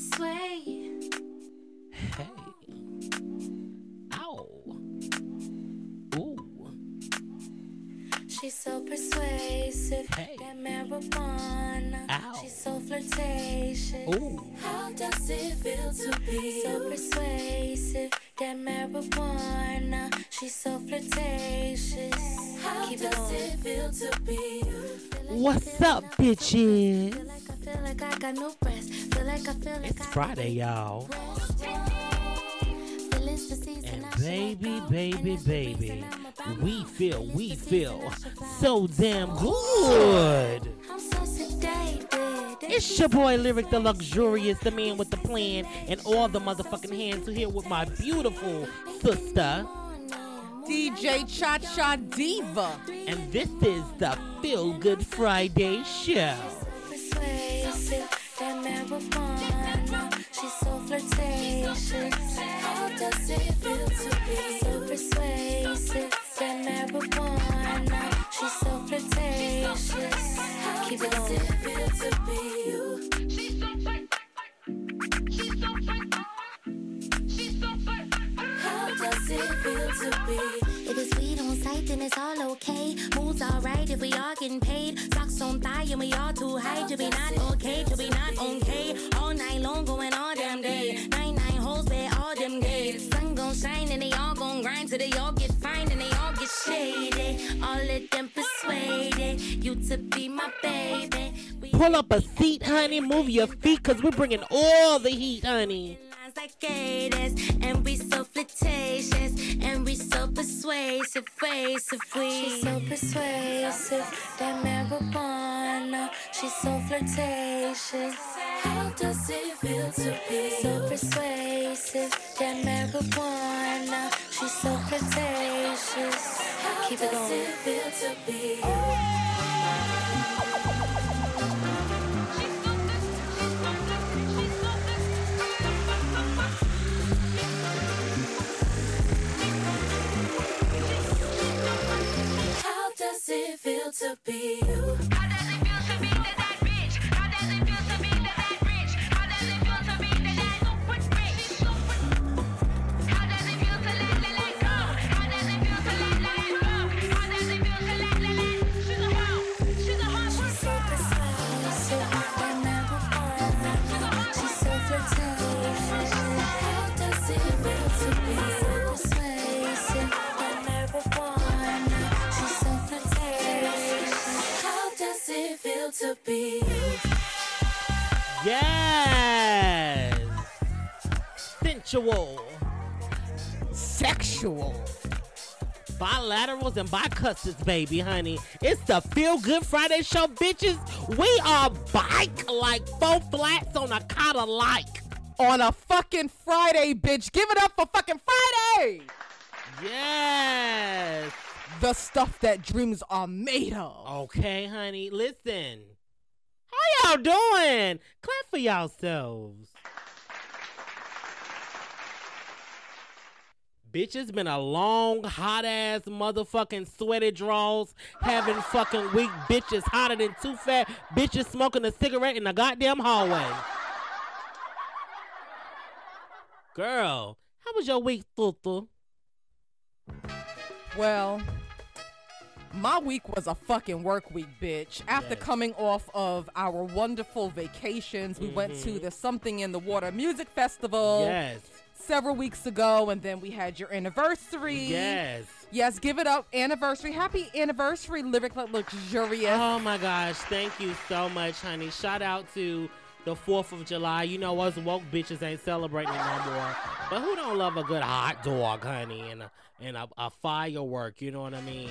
sway. Hey. Ow. Ooh. She's so persuasive. Hey. That marijuana. Ow. She's so flirtatious. Ooh. How does it feel to be so persuasive? That marijuana. She's so flirtatious. How Keep it does going. it feel to be you? Feel like I What's feel up, like I feel bitches? It's Friday, y'all. Feelings the season And baby, baby, And that's the baby, reason I'm about we feel, we feel season I should fly. so damn good. I'm so sedated. It's your boy Lyric the Luxurious, the man with the plan, and all the motherfucking hands who here with my beautiful sister. DJ Cha Cha Diva. And this is the Feel Good Friday show. Flirtatious. How does it feel to be so persuasive? That marijuana, she's so flirtatious. How Keep it does going. it feel to be you? She's so flirtatious. She's so flirtatious. She's so flirtatious. How does it feel to be? If it's weed on sight, then it's all okay. Mood's alright if we all getting paid. Socks on thigh and we all too high to be not okay, to be not okay. All night long going all damn day. Nine them days. Sun gon' shine and they all gon' grind till they all get fine and they all get shady. All of them persuaded you to be my baby. We Pull up a seat, honey. Move your feet, cause we're bringing all the heat, honey. Lines like gators, and we so flirtatious, and we so persuasive, persuasive. We she's so persuasive, that marijuana. She's so flirtatious. How does it feel to be so persuasive? That marijuana. She's so flirtatious. How Keep it does going. it feel to be? Oh, How to be Bilaterals and bicusses, baby, honey. It's the Feel Good Friday show, bitches. We are bike like four flats on a of like. On a fucking Friday, bitch. Give it up for fucking Friday. Yes. The stuff that dreams are made of. Okay, honey. Listen. How y'all doing? Clap for yourselves. Bitch, it's been a long, hot ass motherfucking sweaty draws, having fucking weak bitches hotter than two fat bitches smoking a cigarette in the goddamn hallway. Girl, how was your week, Tutu? Well, my week was a fucking work week, bitch. After Yes. coming off of our wonderful vacations, we went to Mhm. the Something in the Water Music Festival Yes. Several weeks ago, and then we had your anniversary. Yes. Yes, give it up. Anniversary. Happy anniversary, Lyric Luxurious. Oh my gosh, thank you so much, honey. Shout out to the 4th of July. You know, us woke bitches ain't celebrating it no more. But who don't love a good hot dog, honey, and a, and a, a firework, you know what I mean?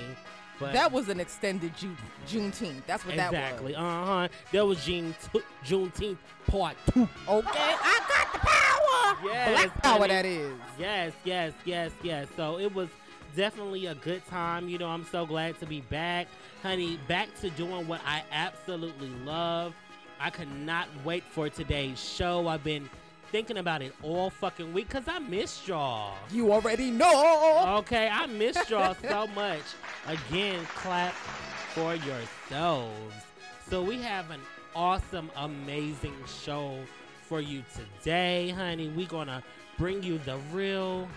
But that was an extended Ju- Juneteenth. That's what exactly. that was. Exactly. Uh huh. That was June t- Juneteenth part two. Okay, I got the power. Yes, Black power, that is. Yes, yes, yes, yes. So it was definitely a good time. You know, I'm so glad to be back, honey, back to doing what I absolutely love. I could not wait for today's show. I've been thinking about it all fucking week because I missed y'all. You already know. Okay, I missed y'all so much. Again, clap for yourselves. So we have an awesome, amazing show for you today, honey. We gonna bring you the real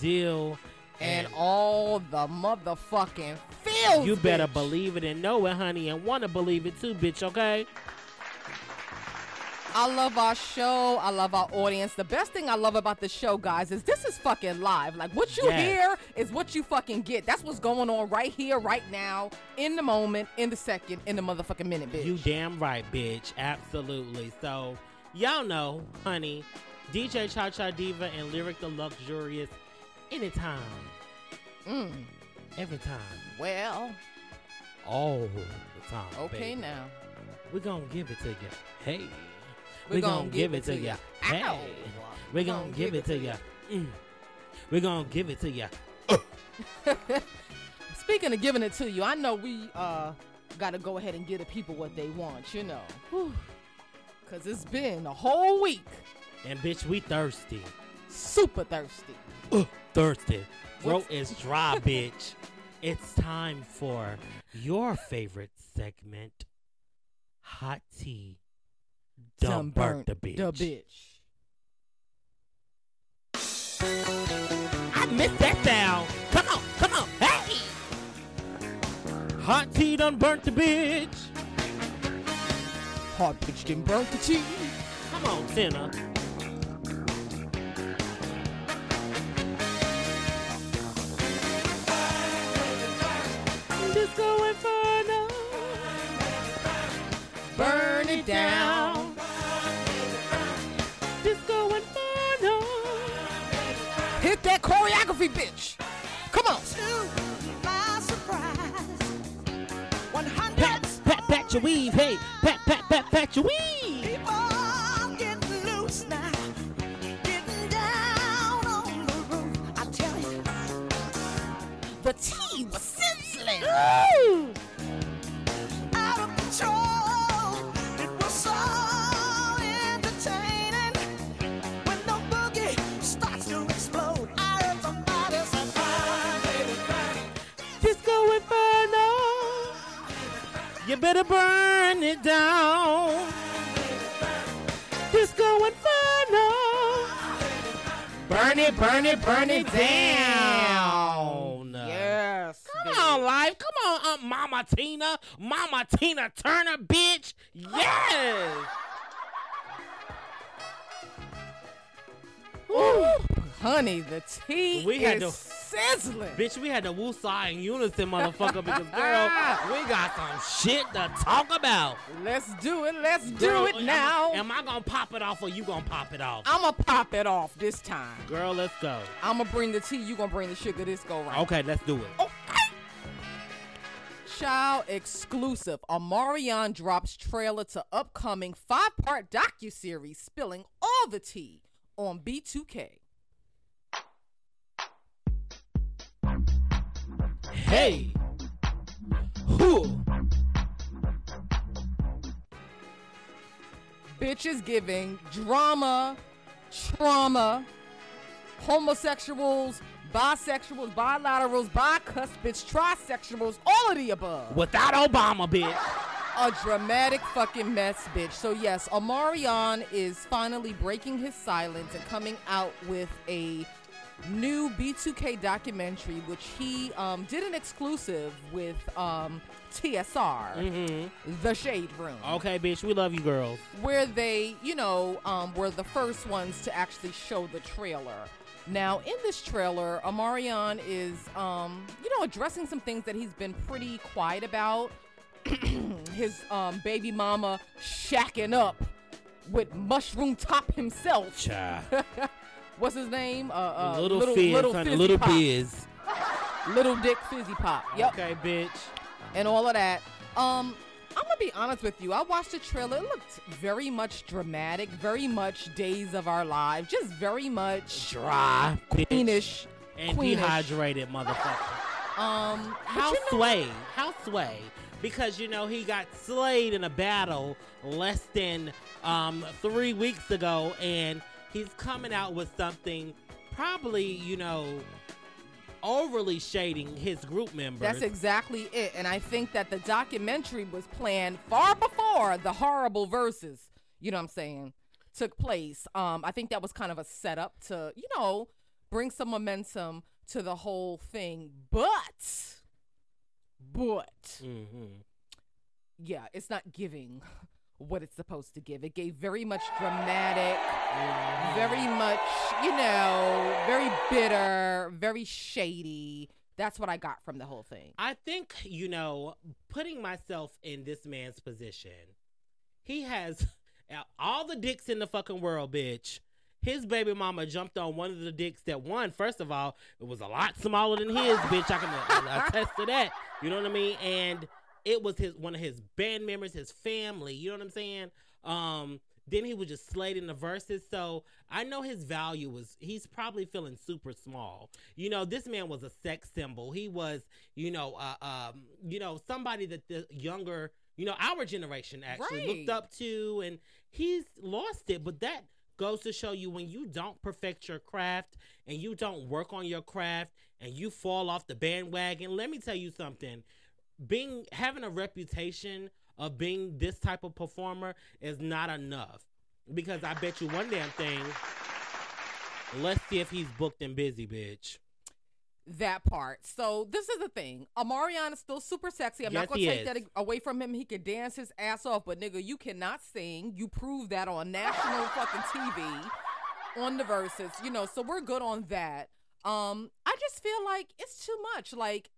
deal. And all the motherfucking feels. you better bitch. believe it and know it, honey, and wanna believe it too, bitch. Okay? I love our show. I love our audience. The best thing I love about the show, guys, is this is fucking live. Like what you hear is what you fucking get. That's what's going on right here, right now, in the moment, in the second, in the motherfucking minute, bitch. You damn right, bitch. Absolutely. So, y'all know, honey, DJ Cha Cha Diva and Lyric the Luxurious, anytime, Mm, every time, well, all the time. okay baby. now. We're gonna give it to you. Hey. We're We're gonna give it to ya. Hey. We're gonna give it to you. Mm. We're gonna give it to ya. Speaking of giving it to you, I know we uh got to go ahead and give the people what they want, you know. Whew. Cause it's been a whole week, And bitch, we thirsty. super thirsty. Thirsty. Throat is dry, bitch. It's time for your favorite segment. Hot tea. Done burnt the bitch. The bitch. I missed that sound. Come on, come on. Hey! Hot tea done burnt the bitch. Hot bitch didn't burn the tea. Come on, Tina. Disco Inferno. Burn it down. That choreography, bitch. Come on. Pat, pat, pat your weave. Hey, pat, pat, pat, pat your weave. The tea was senseless. Woo! Better burn it down. Disco Inferno. Burn it, burn it, burn it down. Yes. Come on, life. Come on, Aunt Mama Tina. Mama Tina Turner, bitch. Yes. Ooh, honey, the tea We had is to- sizzling. Bitch, we had the to woosah in unison, motherfucker, because, girl, we got some shit to talk about. Let's do it. Let's Girl, do it now. Am, am I gonna pop it off or you gonna pop it off? I'm going to pop it off this time. Girl, let's go. I'm going to bring the tea. you to bring the sugar this go right. Okay, let's do it. Okay. Child exclusive. Omarion drops trailer to upcoming five-part docu-series spilling all the tea on B2K. Hey. Who? Bitches giving drama, trauma, homosexuals, bisexuals, bilaterals, bicuspids, trisexuals, all of the above. Without Obama, bitch. a dramatic fucking mess, bitch. So yes, Omarion is finally breaking his silence and coming out with a new B2K documentary, which he um, did an exclusive with um, TSR, Mm-hmm. The Shade Room, Okay, bitch, we love you, girls. where they, you know, um, were the first ones to actually show the trailer. Now, in this trailer, Omarion is, um, you know, addressing some things that he's been pretty quiet about. His um, baby mama shacking up with Mushroom Top himself. What's his name? Uh, uh, little, little, fizz, little honey, little Pop. biz. Little Dick Fizzy Pop. Yep. Okay, bitch. and all of that. Um, I'm gonna be honest with you. I watched the trailer. It looked very much dramatic, very much Days of Our Lives, just very much Dry, queenish. and queenish. dehydrated, motherfucker. Um, How you know- sway? How sway? Because you know he got slayed in a battle less than um, three weeks ago, and he's coming out with something probably you know overly shading his group members. That's exactly it. And I think that the documentary was planned far before the horrible verses. You know what I'm saying? took place. Um, I think that was kind of a setup to, you know, bring some momentum to the whole thing. But, but, Mm-hmm. yeah, it's not giving what it's supposed to give. It gave very much dramatic, very much, you know, very bitter, very shady. That's what I got from the whole thing. I think, you know, putting myself in this man's position, he has all the dicks in the fucking world, bitch. His baby mama jumped on one of the dicks that won. First of all, it was a lot smaller than his, bitch. I can attest to that. You know what I mean? And it was his one of his band members, his family. You know what I'm saying? Um, then he was just slating the verses. So I know his value was he's probably feeling super small. You know, this man was a sex symbol. He was, you know, uh, um, you know, somebody that the younger, you know, our generation actually Right. looked up to, and he's lost it. But that goes to show you when you don't perfect your craft and you don't work on your craft and you fall off the bandwagon. Let me tell you something being having a reputation of being this type of performer is not enough because I bet you one damn thing. Let's see if he's booked and busy, bitch. That part. So this is the thing. Omarion is still super sexy. I'm Yes, not gonna take is. that away from him. He can dance his ass off, but nigga, you cannot sing. You prove that on national fucking TV, on the verses. You know, so we're good on that. Um, I just feel like it's too much. Like,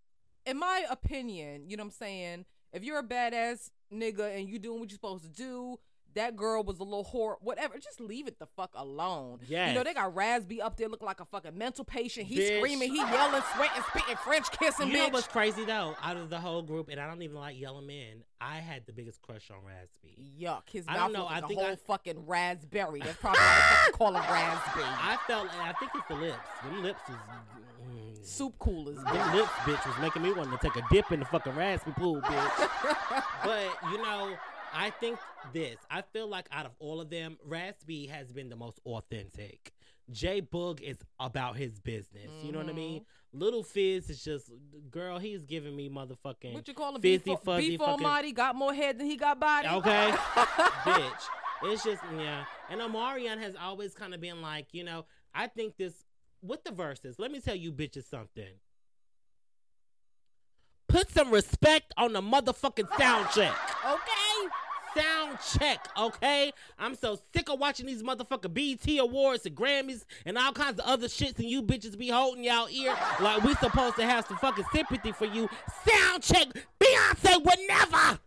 in my opinion, you know what I'm saying? If you're a badass nigga and you doing what you're supposed to do, that girl was a little whore, whatever. Just leave it the fuck alone. Yeah. You know, they got Raz-B up there looking like a fucking mental patient. He Bitch. screaming, he yelling, sweating, spitting, French kissing, You know what's crazy though? Out of the whole group, and I don't even like yelling men. I had the biggest crush on Raz-B. Yuck. His I mouth know, like I think whole I- fucking raspberry. That's probably why they call him raspberry. I felt, I think it's the lips. The lips was. Soup coolers. them lips, bitch, was making me want to take a dip in the fucking raspy pool, bitch. but you know, I think this. I feel like out of all of them, Raz-B has been the most authentic. J Boog is about his business. You know what I mean? Mm-hmm. Little Fizz is just, girl, he's giving me motherfucking What you call him? fizzy Beef, fuzzy beef fucking. Almighty got more head than he got body. Okay, bitch. It's just yeah. And Omarion has always kind of been like, you know, I think this with the verses. Let me tell you, bitches, something. Put some respect on the motherfucking sound check. Okay. Sound check, okay? I'm so sick of watching these motherfucking BT Awards and Grammys and all kinds of other shits, and you bitches be holding y'all ear like we supposed to have some fucking sympathy for you. Sound check, Beyonce would never.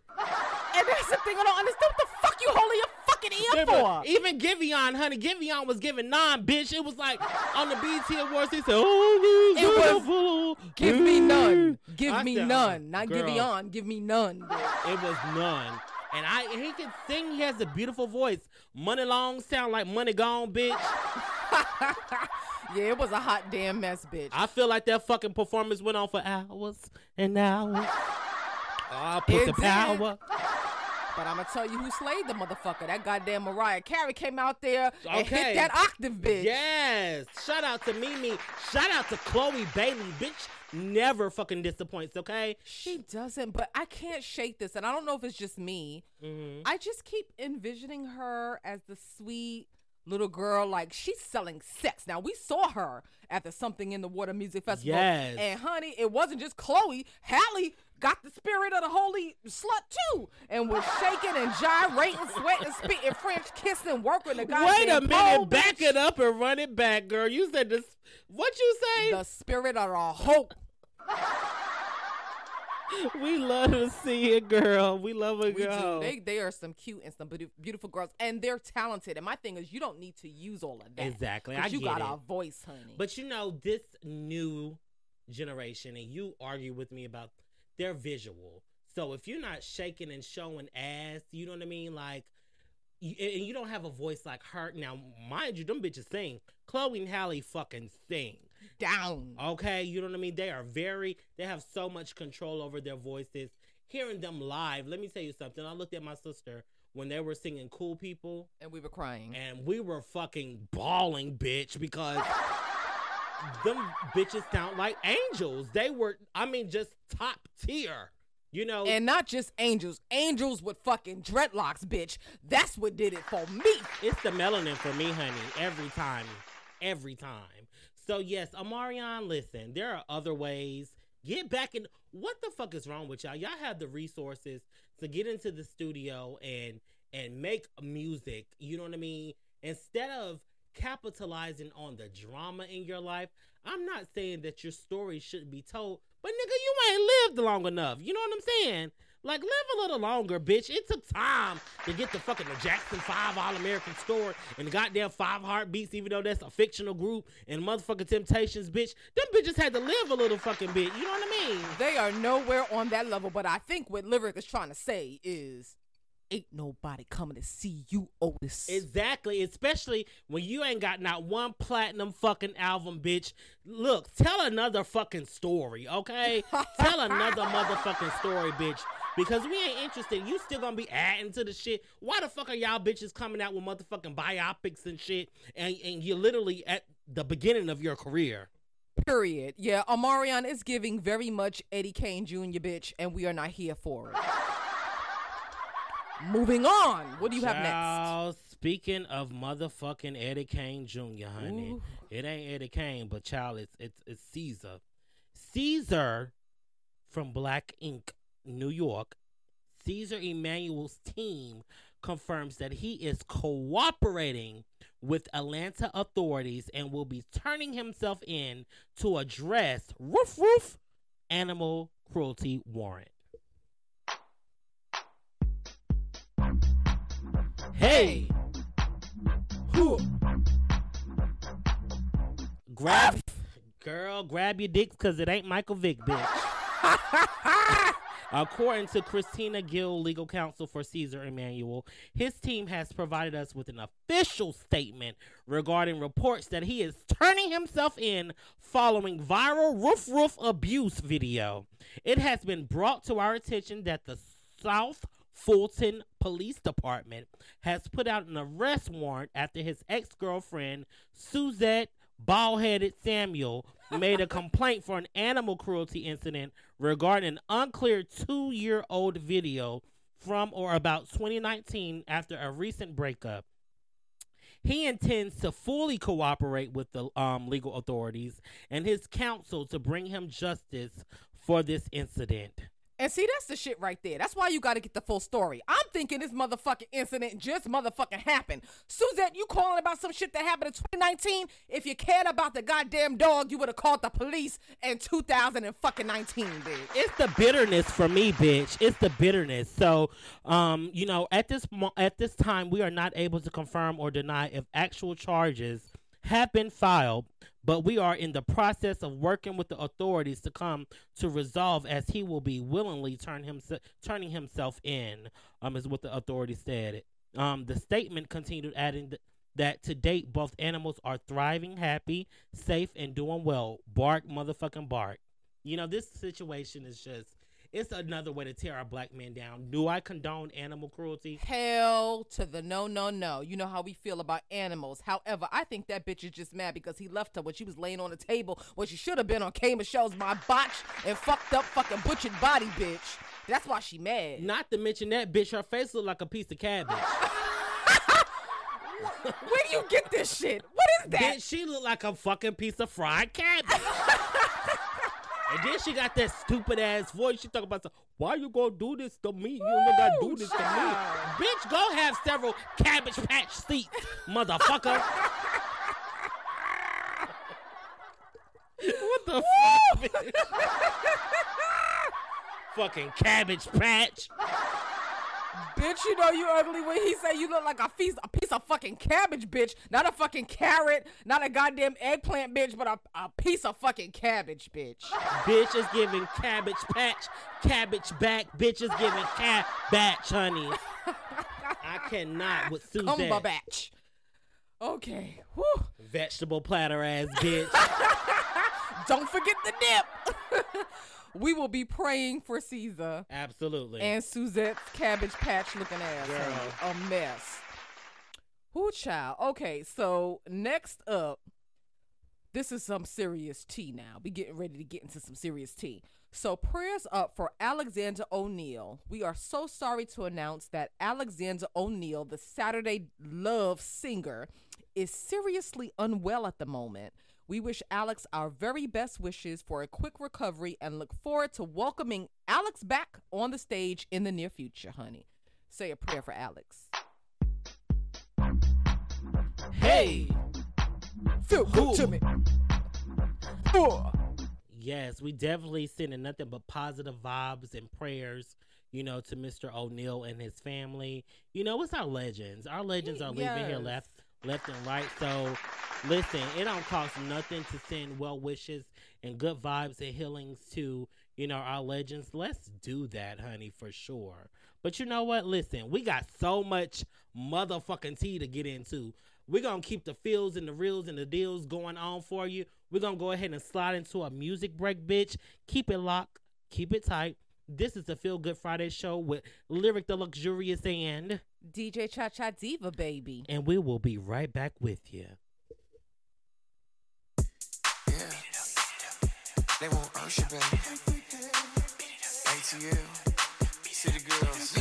And that's the thing I don't understand. What the fuck you holding your fucking Yeah, for? Even Giveon, honey, Giveon was giving nine, bitch. It was like on the BT Awards, he said, "Oh, It was. Give me none. Give I me said, none. Not give girl, me. Give me none. bitch. It was none. And I, and he can sing. He has a beautiful voice. Money long sound like money gone, bitch. yeah, it was a hot damn mess, bitch. I feel like that fucking performance went on for hours and hours. I put It the did. power. But I'm gonna tell you who slayed the motherfucker. That goddamn Mariah Carey came out there and Okay. hit that octave, bitch. Yes. Shout out to Mimi. Shout out to Chloe Bailey, bitch. Never fucking disappoints. Okay. She doesn't, but I can't shake this, and I don't know if it's just me. Mhm. I just keep envisioning her as the sweet little girl, like she's selling sex. Now we saw her at the Something in the Water Music Festival, Yes. and honey, it wasn't just Chloe. Halle got the spirit of the holy slut too, and was shaking and gyrating, sweating, spitting, French kissing, working the goddamn Wait a minute. Back bitch. it up and run it back, girl. You said this. What you say? The spirit of the hope. we love to see it, girl. We love a We girl. do. They they are some cute and some beautiful girls, and they're talented. And my thing is, you don't need to use all of that. Exactly, I you got it. a voice, honey. But you know, this new generation, and you argue with me about their visual. So if you're not shaking and showing ass, you know what I mean? Like, you, and you don't have a voice like her. Now, mind you, them bitches sing. Chloe and Halle fucking sing. down. Okay, you know what I mean? They are very, they have so much control over their voices. Hearing them live, let me tell you something. I looked at my sister when they were singing Cool People, And we were crying. and we were fucking bawling, bitch, because them bitches sound like angels. They were, I mean, just top tier. You know, And not just angels, angels with fucking dreadlocks, bitch. That's what did it for me. it's the melanin for me, honey. Every time, every time. So yes, Omarion, listen, there are other ways. Get back in. What the fuck is wrong with y'all? Y'all have the resources to get into the studio and and make music. You know what I mean? Instead of capitalizing on the drama in your life, I'm not saying that your story shouldn't be told, but nigga, you ain't lived long enough. You know what I'm saying? Like, live a little longer, bitch. It took time to get the fucking the Jackson 5 All American store and the goddamn Five Heartbeats, even though that's a fictional group, and motherfucking Temptations, bitch. Them bitches had to live a little fucking bit. You know what I mean? They are nowhere on that level, but I think what Lyric is trying to say is ain't nobody coming to see you, Otis. Exactly, especially when you ain't got not one platinum fucking album, bitch. Look, tell another fucking story, okay? tell another motherfucking story, bitch. Because we ain't interested. You still gonna be adding to the shit. Why the fuck are y'all bitches coming out with motherfucking biopics and shit? And and you're literally at the beginning of your career. Period. Yeah, Omarion is giving very much Eddie Kane Jr. bitch, and we are not here for it. Moving on. What do you have next? Child, Speaking of motherfucking Eddie Kane Jr., honey, Ooh. it ain't Eddie Kane, but child, it's it's it's Caesar. Caesar from Black Ink, New York. Caesar Emanuel's team confirms that he is cooperating with Atlanta authorities and will be turning himself in to address roof roof animal cruelty warrant. Hey, Whew. grab girl, grab your dicks because it ain't Michael Vick, bitch. According to Christina Gill, legal counsel for Caesar Emanuel, his team has provided us with an official statement regarding reports that he is turning himself in following viral roof roof abuse video. It has been brought to our attention that the South Fulton Police Department has put out an arrest warrant after his ex girlfriend, Suzette Bald headed Samuel, made a complaint for an animal cruelty incident regarding an unclear two year old video from or about 2019 after a recent breakup. He intends to fully cooperate with the um, legal authorities and his counsel to bring him justice for this incident. And see, that's the shit right there. That's why you got to get the full story. I'm thinking this motherfucking incident just motherfucking happened. Suzette, you calling about some shit that happened in 2019? If you cared about the goddamn dog, you would have called the police in 2019, bitch. it's the bitterness for me, bitch. It's the bitterness. So, um, you know, at this mo- at this time, we are not able to confirm or deny if actual charges have been filed, but we are in the process of working with the authorities to come to resolve, as he will be willingly turn himself turning himself in. Um, is what the authorities said. Um, the statement continued, adding th- that to date, both animals are thriving, happy, safe, and doing well. Bark, motherfucking bark. You know, this situation is just, it's another way to tear our black men down. Do I condone animal cruelty? Hell to the no, no, no. You know how we feel about animals. However, I think that bitch is just mad because he left her when she was laying on the table when she should have been on K Michelle's my botch and fucked up fucking butchered body, bitch. That's why she mad. Not to mention that bitch, her face look like a piece of cabbage. Where do you get this shit? What is that? Bitch, she look like a fucking piece of fried cabbage. and then she got that stupid ass voice. She talk about, some, why you gonna do this to me? You don't gotta do this to me. Bitch, go have several cabbage patch seats, motherfucker. what the fuck? fucking cabbage patch. Bitch, you know you ugly when he say you look like a piece, a piece of fucking cabbage, bitch. Not a fucking carrot, not a goddamn eggplant, bitch, but a, a piece of fucking cabbage, bitch. Bitch is giving cabbage patch, cabbage back. Bitch is giving cabbage, honey. I cannot with Suzette. Cumberbatch. Okay. Whew. Vegetable platter ass bitch. Don't forget the dip. we will be praying for Caesar Absolutely. and Suzette's cabbage patch looking ass. Girl. A mess. Who child? Okay, so next up, this is some serious tea now. We getting ready to get into some serious tea. So, prayers up for Alexander O'Neal. We are so sorry to announce that Alexander O'Neal, the Saturday Love singer, is seriously unwell at the moment. We wish Alex our very best wishes for a quick recovery and look forward to welcoming Alex back on the stage in the near future, honey. Say a prayer for Alex. Hey, Feel good to me. Oh. yes, we definitely sending nothing but positive vibes and prayers. You know, to Mr. O'Neal and his family. You know, it's our legends. Our legends are leaving here left, left and right. So, listen, it don't cost nothing to send well wishes and good vibes and healings to you know our legends. Let's do that, honey, for sure. But you know what? Listen, we got so much motherfucking tea to get into. We're gonna keep the feels and the reels and the deals going on for you. We're gonna go ahead and slide into a music break, bitch. Keep it locked, keep it tight. This is the Feel Good Friday show with Lyric the Luxurious and DJ Cha Cha Diva, baby. and we will be right back with you. Yeah. They want Usher, baby. ATL. City girls.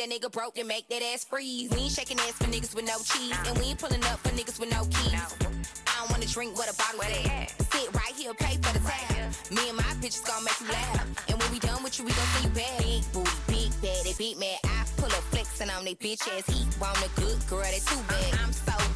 That nigga broke, then make that ass freeze. We ain't shaking ass for niggas with no cheese. And we ain't pulling up for niggas with no keys. I don't wanna drink what a bottle at. Sit right here, pay for the tab. Me and my bitches gon' make you laugh. And when we done with you, we gon' see you back. Big booty, big bad, they big mad. I pull up flexing on they bitch ass. He want a good girl, they too bad. I'm so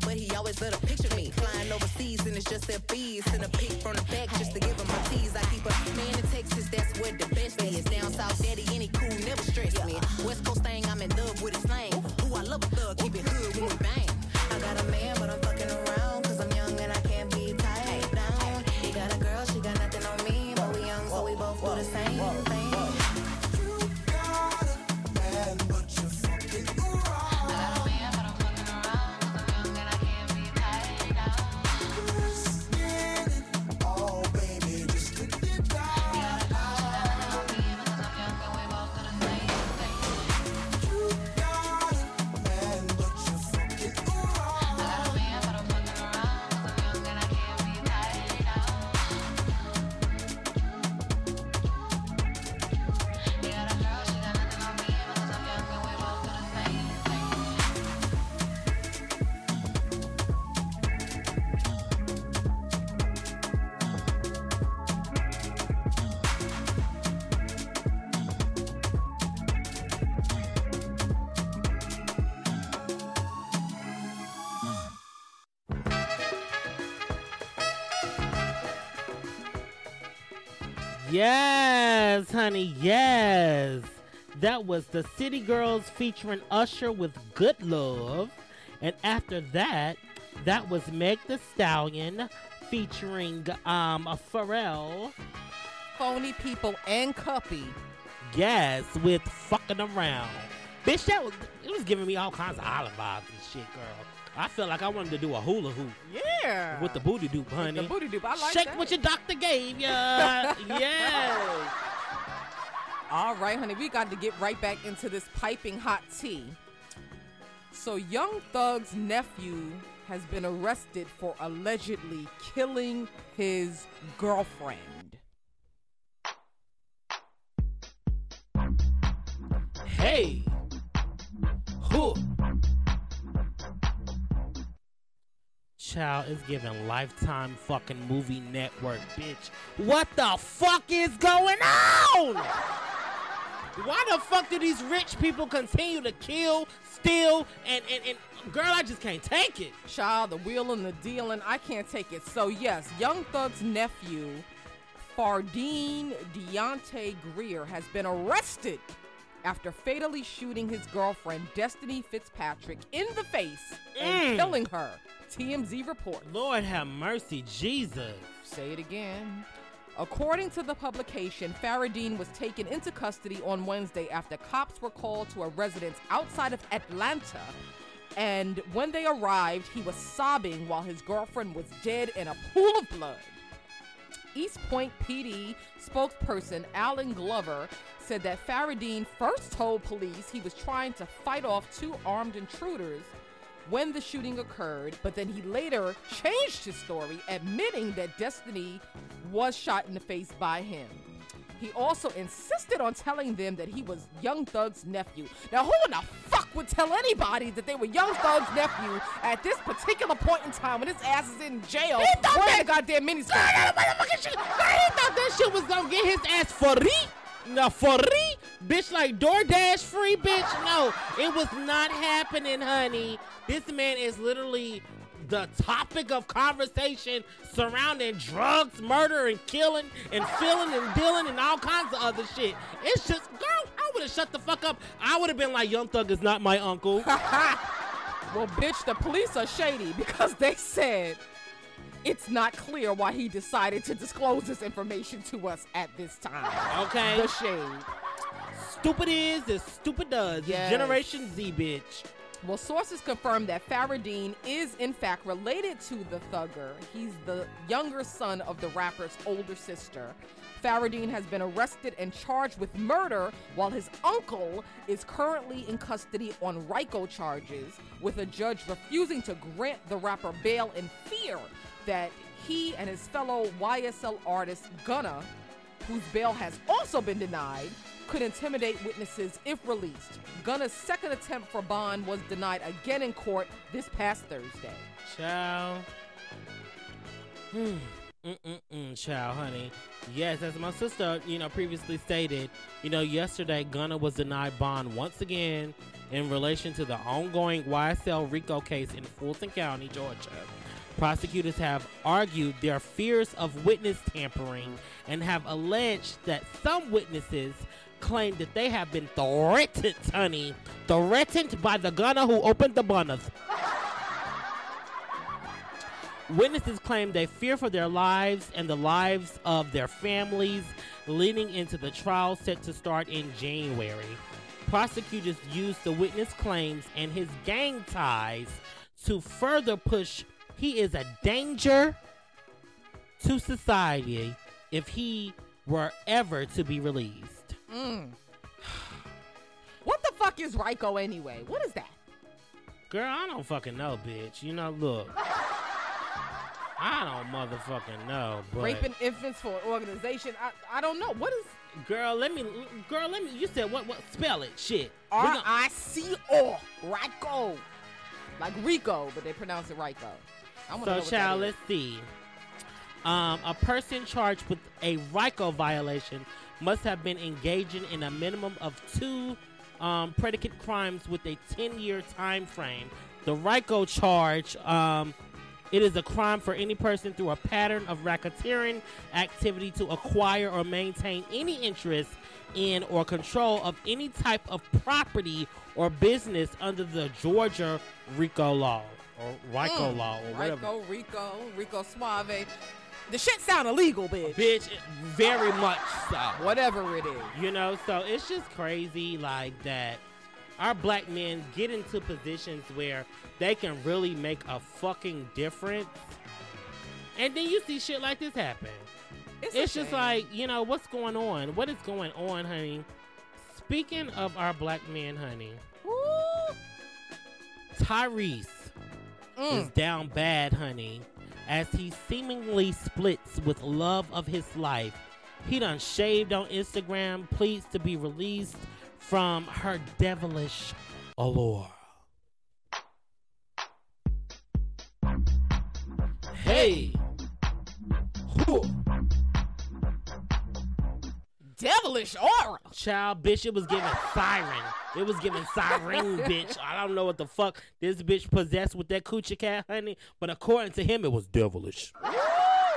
but he always honey, yes. That was the City Girls featuring Usher with Good Love. And after that, that was Meg the Stallion featuring um Pharrell. Phony people and Cuppy. Yes, with fucking around. Bitch, that was it was giving me all kinds of island vibes and shit, girl. I felt like I wanted to do a hula hoop Yeah. with the booty doop, honey. the booty doop. I like Shake that. what your doctor gave ya. yes. All right, honey, we got to get right back into this piping hot tea. So, Young Thug's nephew has been arrested for allegedly killing his girlfriend. Hey. Who? Child is giving Lifetime fucking movie network, bitch. What the fuck is going on? Why the fuck do these rich people continue to kill, steal, and, and, and girl, I just can't take it. Child, the wheel and the dealing, I can't take it. So, yes, Young Thug's nephew, Fardine Deontay Greer, has been arrested after fatally shooting his girlfriend, Destiny Fitzpatrick, in the face and Mm. killing her. TMZ report. Lord have mercy, Jesus. Say it again. According to the publication, Faradine was taken into custody on Wednesday after cops were called to a residence outside of Atlanta. And when they arrived, he was sobbing while his girlfriend was dead in a pool of blood. East Point PD spokesperson Alan Glover said that Faradine first told police he was trying to fight off two armed intruders when the shooting occurred, but then he later changed his story, admitting that Destiny was shot in the face by him. He also insisted on telling them that he was Young Thug's nephew. Now, who in the fuck would tell anybody that they were Young Thug's nephew at this particular point in time when his ass is in jail He thought that- goddamn miniskirt? Girl, that motherfucking shit. Girl, he thought that shit was gonna get his ass for free. No, for free? Bitch, like DoorDash free, bitch? No, it was not happening, honey. This man is literally the topic of conversation surrounding drugs, murder, and killing, and filling and dealing, and all kinds of other shit. It's just, girl, I would have shut the fuck up. I would have been like, Young Thug is not my uncle. Well, bitch, the police are shady because they said it's not clear why he decided to disclose this information to us at this time. Okay. The shade. Stupid is as stupid does. Yes. Generation Z, bitch. Well, sources confirm that Faradine is in fact related to the thugger. He's the younger son of the rapper's older sister. Faradine has been arrested and charged with murder, while his uncle is currently in custody on RICO charges, with a judge refusing to grant the rapper bail in fear that he and his fellow YSL artist Gunna, whose bail has also been denied, could intimidate witnesses if released. Gunna's second attempt for bond was denied again in court this past Thursday. Ciao. Hmm. Mm-mm-mm, child, honey. Yes, as my sister, you know, previously stated, you know, yesterday Gunna was denied bond once again in relation to the ongoing YSL RICO case in Fulton County, Georgia. Prosecutors have argued their fears of witness tampering and have alleged that some witnesses claim that they have been threatened, honey, threatened by the Gunna who opened the bonners. Witnesses claim they fear for their lives and the lives of their families leading into the trial set to start in January. Prosecutors used the witness claims and his gang ties to further push he is a danger to society if he were ever to be released. What the fuck is RICO anyway? What is that? Girl, I don't fucking know, bitch. You know, look. I don't motherfucking know, but Raping infants for an organization? I, I don't know. What is girl, let me, girl, let me. You said what? What? Spell it. Shit. R I C O? RICO. Like Rico, but they pronounce it RICO. So, child, let's see. Um, a person charged with a RICO violation must have been engaging in a minimum of two um, predicate crimes with a 10-year time frame. The RICO charge, um, it is a crime for any person through a pattern of racketeering activity to acquire or maintain any interest in or control of any type of property or business under the Georgia RICO law or RICO Mm. law or whatever. Rico, Rico, Rico Suave. The shit sound illegal, bitch. Bitch, very much so. Whatever it is. You know, so it's just crazy like that. Our black men get into positions where they can really make a fucking difference. And then you see shit like this happen. It's, It's just shame. like, you know, what's going on? What is going on, honey? Speaking of our black men, honey, Woo. Tyrese Mm. is down bad, honey, as he seemingly splits with love of his life. He done shaved on Instagram, pleads to be released from her devilish allure. Hey! Whew. Devilish aura. Child, bitch, it was giving siren. It was giving siren, bitch. I don't know what the fuck this bitch possessed with that coochie cat, honey. But according to him, it was devilish.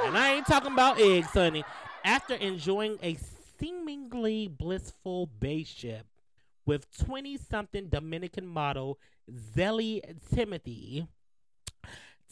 And I ain't talking about eggs, honey. After enjoying a seemingly blissful base ship with 20 something Dominican model Zelie Timothy,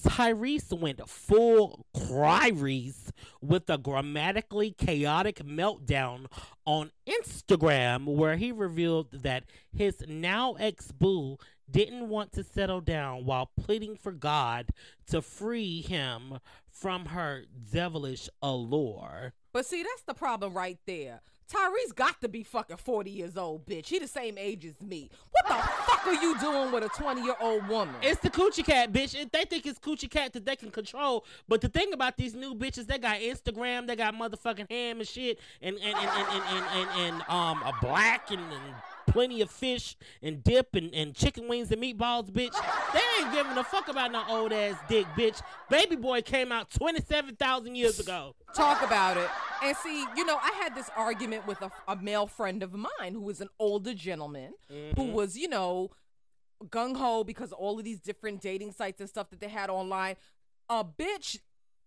Tyrese went full Cryries with a grammatically chaotic meltdown on Instagram, where he revealed that his now ex boo didn't want to settle down while pleading for God to free him from her devilish allure. But see, that's the problem right there. Tyrese got to be fucking 40 years old, bitch. He the same age as me. What the fuck are you doing with a 20 year old woman? It's the coochie cat, bitch. They think it's coochie cat that they can control. But the thing about these new bitches, they got Instagram, they got motherfucking ham and shit, and and and and and, and, and, and, um a black and, and plenty of fish and dip and, and chicken wings and meatballs, bitch. They ain't giving a fuck about no old ass dick, bitch. Baby boy came out twenty seven thousand years ago. Talk about it. And see, you know, I had this argument with a, a male friend of mine who was an older gentleman who mm-hmm. was, you know, gung ho because all of these different dating sites and stuff that they had online. A bitch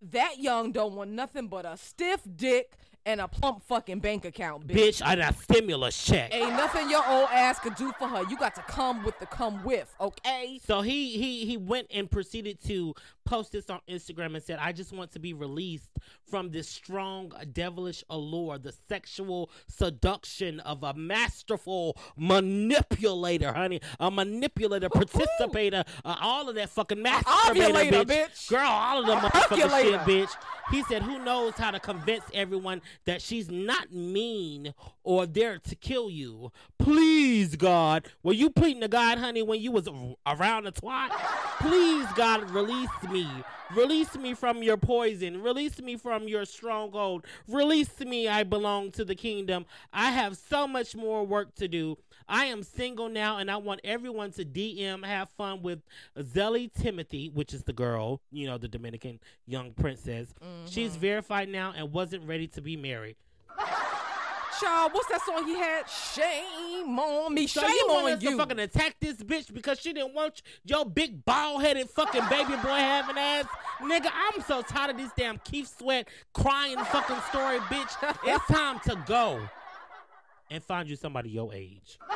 that young don't want nothing but a stiff dick and a plump fucking bank account, bitch. Bitch, I got stimulus check. Ain't nothing your old ass could do for her. You got to come with the come with, okay? So he he he went and proceeded to post this on Instagram and said, "I just want to be released from this strong devilish allure, the sexual seduction of a masterful manipulator, honey, a manipulator, participator, uh, all of that fucking masturbator, bitch. bitch. girl, all of them motherfucking shit, bitch." He said, "Who knows how to convince everyone that she's not mean or there to kill you? Please, God, were you pleading to God, honey, when you was around the twat? Please, God, release me. Release me from your poison. Release me from your stronghold. Release me. I belong to the kingdom. I have so much more work to do. I am single now, and I want everyone to DM, have fun with Zelie Timothy, which is the girl, you know, the Dominican young princess. She's mm-hmm. verified now and wasn't ready to be married. Child, what's that song he had? Shame on me. So Shame you want on us you. to fucking attack this bitch because she didn't want your big bald headed fucking baby boy having ass? Nigga, I'm so tired of this damn Keith Sweat crying fucking story, bitch. It's time to go and find you somebody your age.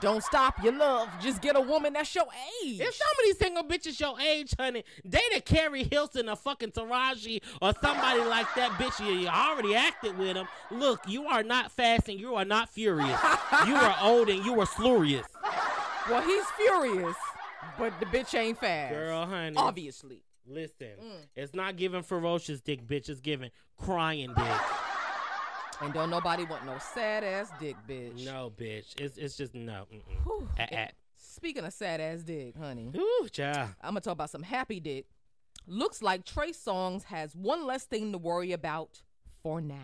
Don't stop your love. Just get a woman that's your age. If some of these single bitches your age, honey, they the Keri Hilson or fucking Taraji or somebody like that bitch. You, you already acted with them. Look, you are not fast and you are not furious. you are old and you are slurious. well, he's furious, but the bitch ain't fast. Girl, honey. Obviously. Listen, mm. it's not giving ferocious dick, bitch. It's giving crying dick. And don't nobody want no sad ass dick, bitch. No, bitch. It's it's just no. Whew. Ah. Speaking of sad ass dick, honey, Ooh, child. I'm gonna talk about some happy dick. Looks like Trey Songz has one less thing to worry about for now.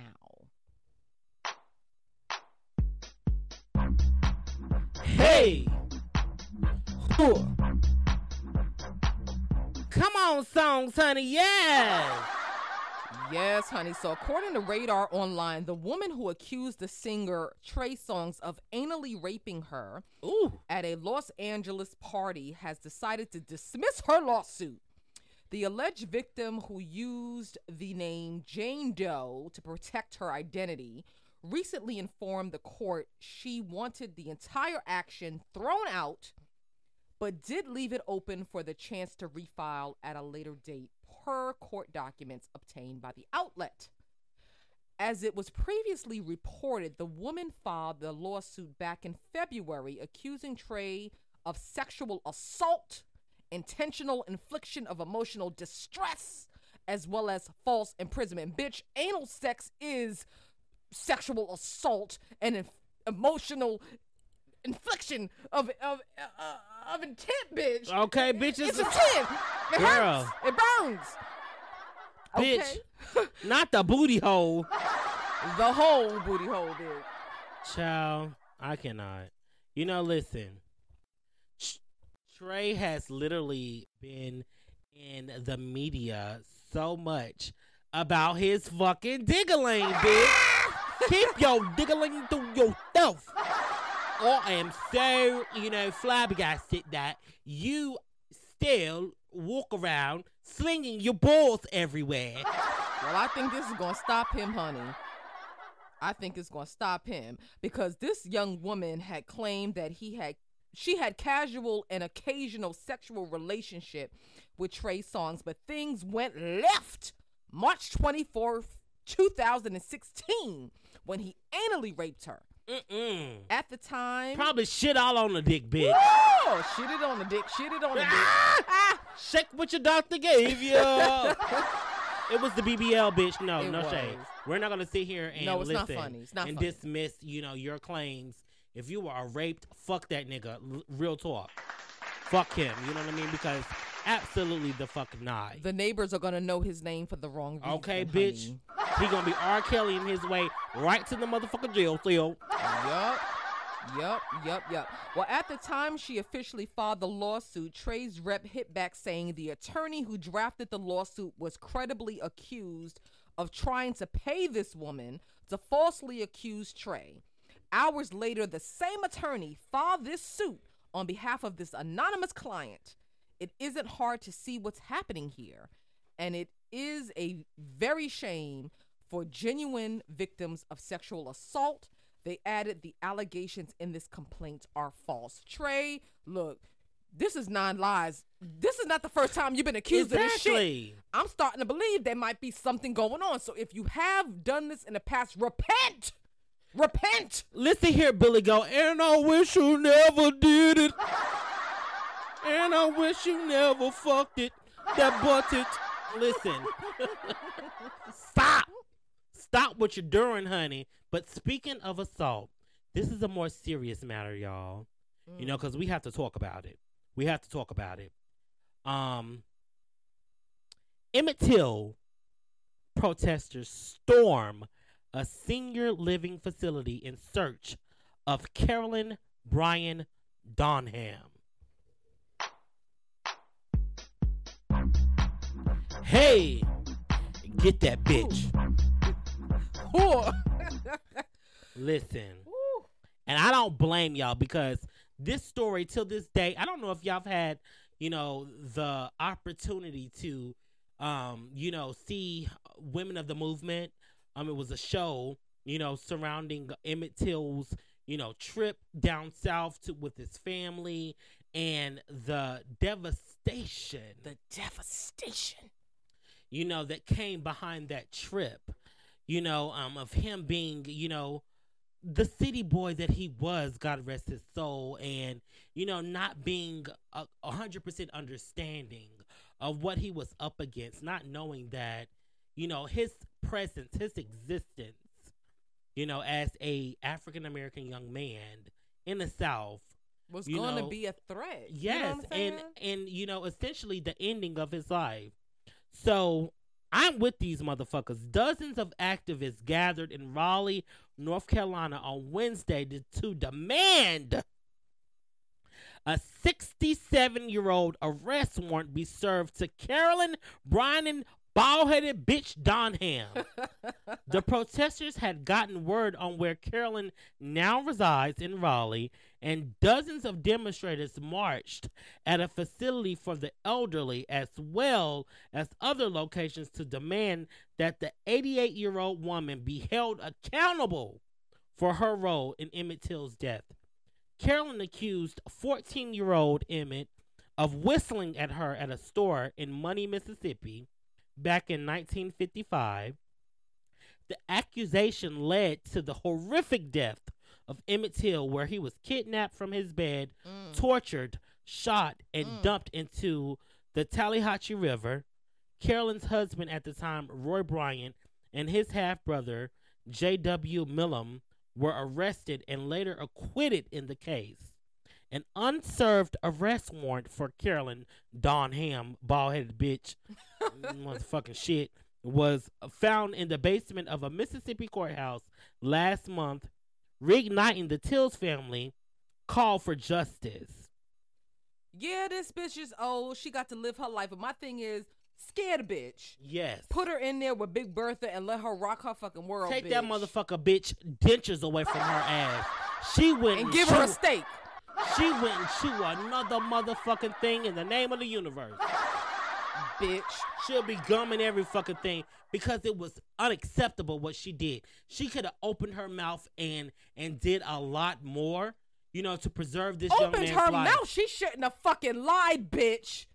Hey. Come on, songs, honey. Yes. Yes, honey. So, according to Radar Online, the woman who accused the singer Trey Songz of anally raping her Ooh. at a Los Angeles party has decided to dismiss her lawsuit. The alleged victim, who used the name Jane Doe to protect her identity, recently informed the court she wanted the entire action thrown out, but did leave it open for the chance to refile at a later date, per court documents obtained by the outlet. As it was previously reported, the woman filed the lawsuit back in February accusing Trey of sexual assault, intentional infliction of emotional distress, as well as false imprisonment. Bitch, anal sex is sexual assault and inf- emotional infliction of of uh, of intent, bitch. Okay, bitches. It's intent. It Girl. hurts. It burns. Bitch. Okay. Not the booty hole. the whole booty hole, bitch. Child, I cannot. You know, listen. Trey has literally been in the media so much about his fucking diggling, bitch. Keep your diggling to yourself. I am so, you know, flabbergasted that you still walk around slinging your balls everywhere. Well, I think this is going to stop him, honey. I think it's going to stop him because this young woman had claimed that he had she had casual and occasional sexual relationship with Trey Songz, but things went left March 24th, 2016 when he anally raped her. Mm-mm. At the time, Probably shit all on the dick, bitch. oh, shit it on the dick, shit it on the dick. Ah! Shake what your doctor gave you. it was the BBL, bitch. No, It no was. shade. We're not gonna sit here and No, it's not listen funny. It's not and funny. dismiss, you know, your claims. If you are raped, fuck that nigga. L- real talk. Fuck him. You know what I mean? Because absolutely the fuck not. The neighbors are gonna know his name for the wrong reason. Okay, bitch. honey. He gonna be R. Kelly in his way right to the motherfucking jail cell. Yup. Yup, yup, yup. Well, at the time she officially filed the lawsuit, Trey's rep hit back saying the attorney who drafted the lawsuit was credibly accused of trying to pay this woman to falsely accuse Trey. Hours later, the same attorney filed this suit on behalf of this anonymous client. It isn't hard to see what's happening here, and it is a very shame for genuine victims of sexual assault. They added the allegations in this complaint are false. Trey, look, this is nine lies. This is not the first time you've been accused of this shit. I'm starting to believe there might be something going on. So if you have done this in the past, repent. Repent. Listen here, Billy go, and I wish you never did it. And I wish you never fucked it. That butted. Listen. Stop. Stop what you're doing, honey. But speaking of assault, this is a more serious matter, y'all. You know, because we have to talk about it. We have to talk about it. Um, Emmett Till protesters storm a senior living facility in search of Carolyn Bryant Donham. Hey, get that bitch. Listen. And I don't blame y'all because this story till this day, I don't know if y'all have had, you know, the opportunity to um, you know, see women of the movement. Um, it was a show, you know, surrounding Emmett Till's, you know, trip down south to with his family and the devastation the devastation. You know, that came behind that trip, you know, um, of him being, you know, the city boy that he was, God rest his soul, and, you know, not being a a hundred percent understanding of what he was up against, not knowing that, you know, his presence, his existence, you know, as a African American young man in the South Was going to be a threat. You know Yes, and and you know, essentially the ending of his life. So I'm with these motherfuckers. Dozens of activists gathered in Raleigh, North Carolina on Wednesday to, to demand a 67 year old arrest warrant be served to Carolyn Bryant bald headed bitch Donham. the protesters had gotten word on where Carolyn now resides in Raleigh, and dozens of demonstrators marched at a facility for the elderly as well as other locations to demand that the 88 year old woman be held accountable for her role in Emmett Till's death. Carolyn accused 14 year old Emmett of whistling at her at a store in Money, Mississippi back in 1955. The accusation led to the horrific death of Emmett Till, where he was kidnapped from his bed, mm. tortured, shot, and mm. dumped into the Tallahatchie River. Carolyn's husband at the time, Roy Bryant, and his half brother, J.W. Milam, were arrested and later acquitted in the case. An unserved arrest warrant for Carolyn Donham, bald headed bitch, motherfucking shit, was found in the basement of a Mississippi courthouse last month, reigniting the Tills family call for justice. Yeah, this bitch is old. She got to live her life. But my thing is, scared bitch. Yes. Put her in there with Big Bertha and let her rock her fucking world. Take bitch. that motherfucker bitch dentures away from her ass. She went and give her a steak. She went and shoot another motherfucking thing in the name of the universe. Bitch. She'll be gumming every fucking thing because it was unacceptable what she did. She could have opened her mouth and and did a lot more, you know, to preserve this young Opened man's her life. mouth. She shouldn't have fucking lied, bitch.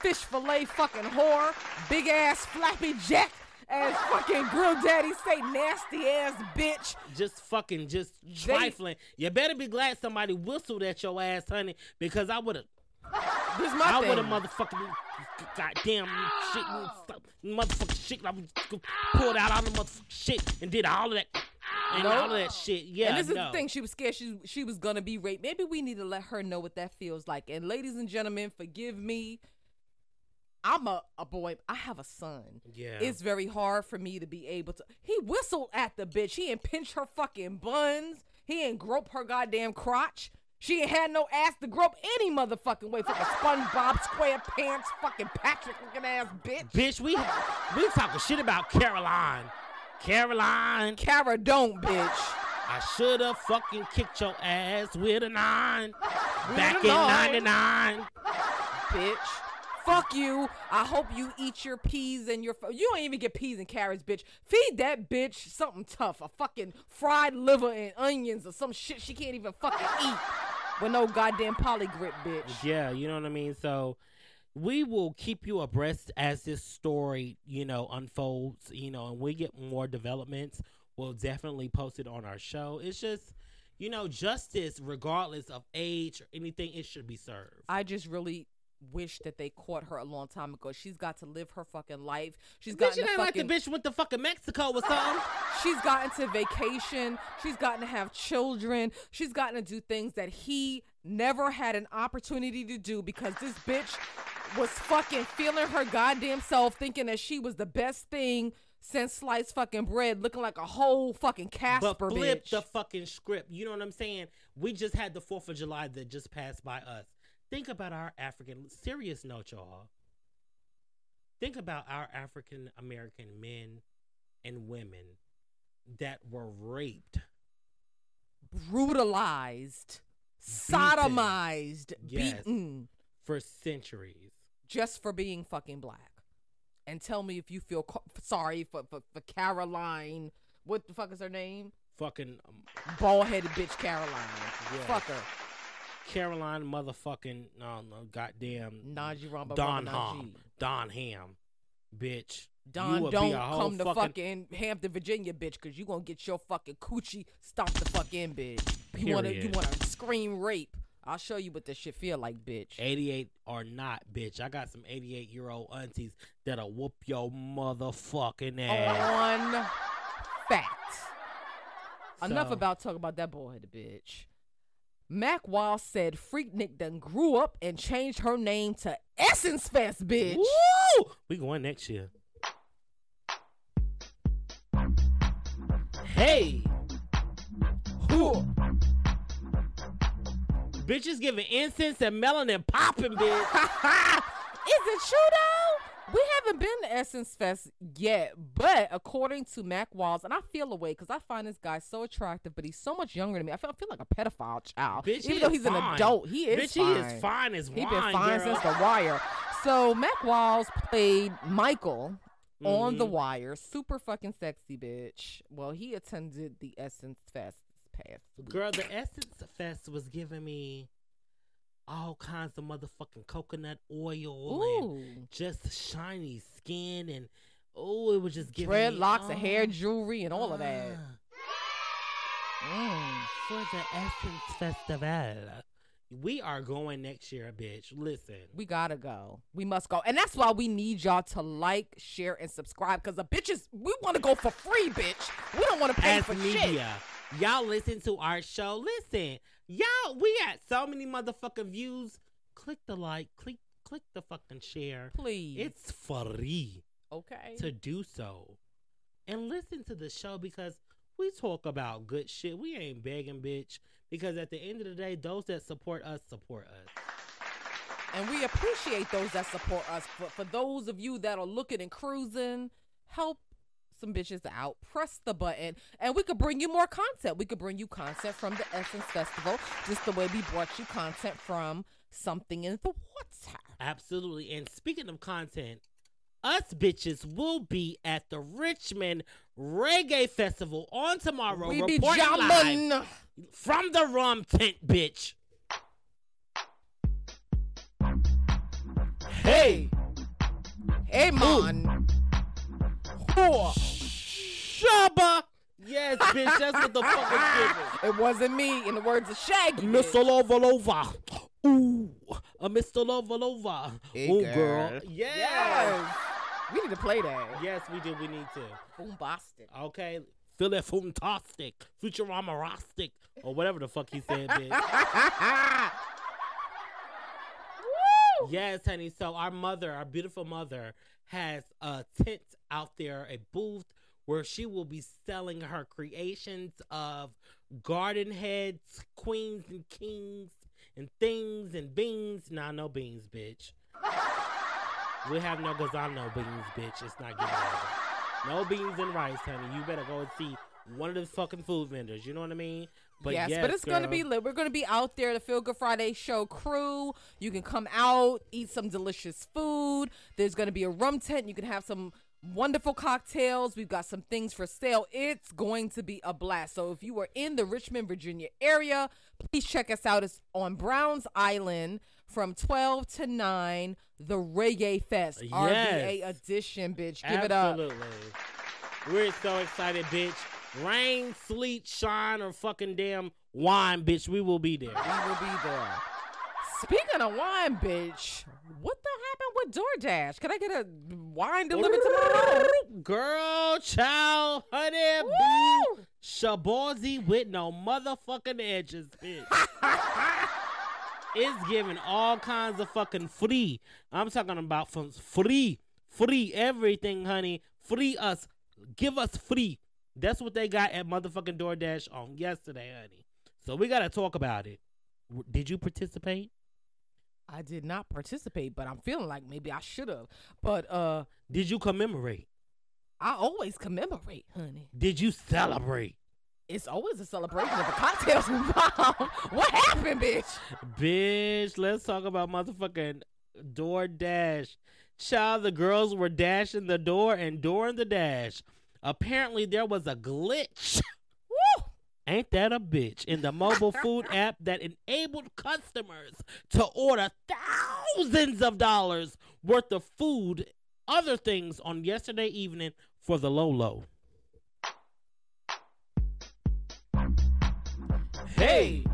Fish fillet fucking whore. Big ass flappy jack ass fucking grill daddy say nasty ass bitch. Just fucking just trifling. You better be glad somebody whistled at your ass, honey, because I would have This is my I would have motherfucking goddamn shit, motherfucking shit. I would pulled out all the motherfucking shit and did all of that and No. all of that shit. Yeah, and this is no. the thing. She was scared she she was gonna be raped. Maybe we need to let her know what that feels like. And ladies and gentlemen, forgive me. I'm a, a boy. I have a son. Yeah. It's very hard for me to be able to. He whistled at the bitch. He ain't pinch her fucking buns. He ain't grope her goddamn crotch. She ain't had no ass to grope any motherfucking way. Fucking SpongeBob SquarePants, fucking Patrick looking ass bitch. Bitch, we we talking shit about Caroline. Caroline, Cara don't, bitch. I should have fucking kicked your ass with a nine back a in '99. bitch. Fuck you. I hope you eat your peas and your. You don't even get peas and carrots, bitch. Feed that bitch something tough. A fucking fried liver and onions or some shit she can't even fucking eat with no goddamn Poligrip, bitch. Yeah, you know what I mean? So we will keep you abreast as this story, you know, unfolds, you know, and we get more developments. We'll definitely post it on our show. It's just, you know, justice, regardless of age or anything, it should be served. I just really wish that they caught her a long time ago. She's got to live her fucking life. She's got Bitch, ain't like the bitch went to fucking Mexico or something. She's gotten to vacation. She's gotten to have children. She's gotten to do things that he never had an opportunity to do because this bitch was fucking feeling her goddamn self, thinking that she was the best thing since sliced fucking bread, looking like a whole fucking Casper but flip bitch. the fucking script. You know what I'm saying? We just had the 4th of July that just passed by us. Think about our African, serious note, y'all. Think about our African American men and women that were raped. Brutalized, sodomized, Yes. beaten for centuries. just for being fucking black. And tell me if you feel co- sorry for, for, for Caroline. What the fuck is her name? Fucking um, Bald headed bitch Caroline. Yes. Fuck her. Caroline motherfucking, no, no, goddamn Najee Don Ham. Don Ham. Bitch. Don, don't come to fucking- fucking Hampton, Virginia, bitch, because you going to get your fucking coochie stomped the fuck in, bitch. You want to you want to scream rape. I'll show you what this shit feel like, bitch. 88 or not, bitch. I got some 88 year old aunties that'll whoop your motherfucking ass. On fact. Enough about talking about that boyheaded bitch. Mack Wilds said Freaknik done grew up and changed her name to Essence Fest, bitch. Woo! We going next year. Hey, Who? bitches giving incense and melanin popping, bitch. Is it true though? We haven't been to Essence Fest yet, but according to Mack Wilds, and I feel away because I find this guy so attractive, but he's so much younger than me. I feel, I feel like a pedophile child. Bitch, Even he though he's an adult, he is Bitch, fine. he is fine as well. He's been fine girl. since The Wire. So Mack Wilds played Michael on The Mhm. Wire. Super fucking sexy bitch. Well, he attended the Essence Fest this past week. Girl, the Essence Fest was giving me all kinds of motherfucking coconut oil and just shiny skin and oh, it was just giving Dreadlocks me, and hair oh, jewelry and all of that. ah, Mm. For the Essence Festival. We are going next year, bitch. Listen. We gotta go. We must go. And that's why we need y'all to like, share, and subscribe. Cause the bitches, we wanna go for free, bitch. We don't wanna pay As for media, shit. y'all listen to our show. Listen, y'all, we got so many motherfucking views. Click the like, click, click the fucking share. Please. It's free okay. to do so. And listen to the show because we talk about good shit. We ain't begging, bitch. Because at the end of the day, those that support us support us. And we appreciate those that support us. But for those of you that are looking and cruising, help some bitches out. Press the button, and we could bring you more content. We could bring you content from the Essence Festival, just the way we brought you content from something in the water. Absolutely. And speaking of content, us bitches will be at the Richmond Reggae Festival on tomorrow. we be jamming. from the rum tent, bitch. Hey, Hey, man. Whoa. Shabba. Yes, bitch, that's what the fuck is It wasn't me, in the words of Shaggy. Mr. Lovalova. Ooh, a Mr. Lovalova. Hey, Ooh, girl. girl. Yes. Yes. We need to play that. Yes, we do. We need to. Boombastic. Okay. Philip that fantastic, Futurama Rostic, or whatever the fuck he said, bitch. Yes, honey. So our mother, our beautiful mother, has a tent out there, a booth where she will be selling her creations of garden heads, queens and kings, and things and beans. Nah, no beans, bitch. We have no gazano beans, bitch. It's not getting over. No beans and rice, honey. You better go and see one of the fucking food vendors. You know what I mean? yes, but it's gonna be lit. We're gonna be out there, the Feel Good Friday show crew. You can come out, eat some delicious food. There's gonna be a rum tent. You can have some wonderful cocktails. We've got some things for sale. It's going to be a blast. So if you are in the Richmond, Virginia area, please check us out. It's on Browns Island from 12 to 9. The Reggae Fest, Yes. edition, bitch. Give it up. Absolutely. We're so excited, bitch. Rain, sleet, shine, or fucking damn wine, bitch. We will be there. We will be there. Speaking of wine, bitch, what the happened with DoorDash? Can I get a wine delivered to my home? Girl, child, honey, boo, Woo! shabozy with no motherfucking edges, bitch. it's giving all kinds of fucking free. I'm talking about from free, free everything, honey. Free us, give us free. That's what they got at motherfucking DoorDash on yesterday, honey. So we gotta talk about it. Did you participate? I did not participate, but I'm feeling like maybe I should have. But uh, Did you commemorate? I always commemorate, honey. Did you celebrate? It's always a celebration of a cocktail's involved. what happened, bitch? Bitch, let's talk about motherfucking DoorDash. Child, the girls were dashing the door and during the dash. Apparently, there was a glitch. Woo! Ain't that a bitch? In the mobile food app that enabled customers to order thousands of dollars worth of food, other things on yesterday evening for the low low. Hey!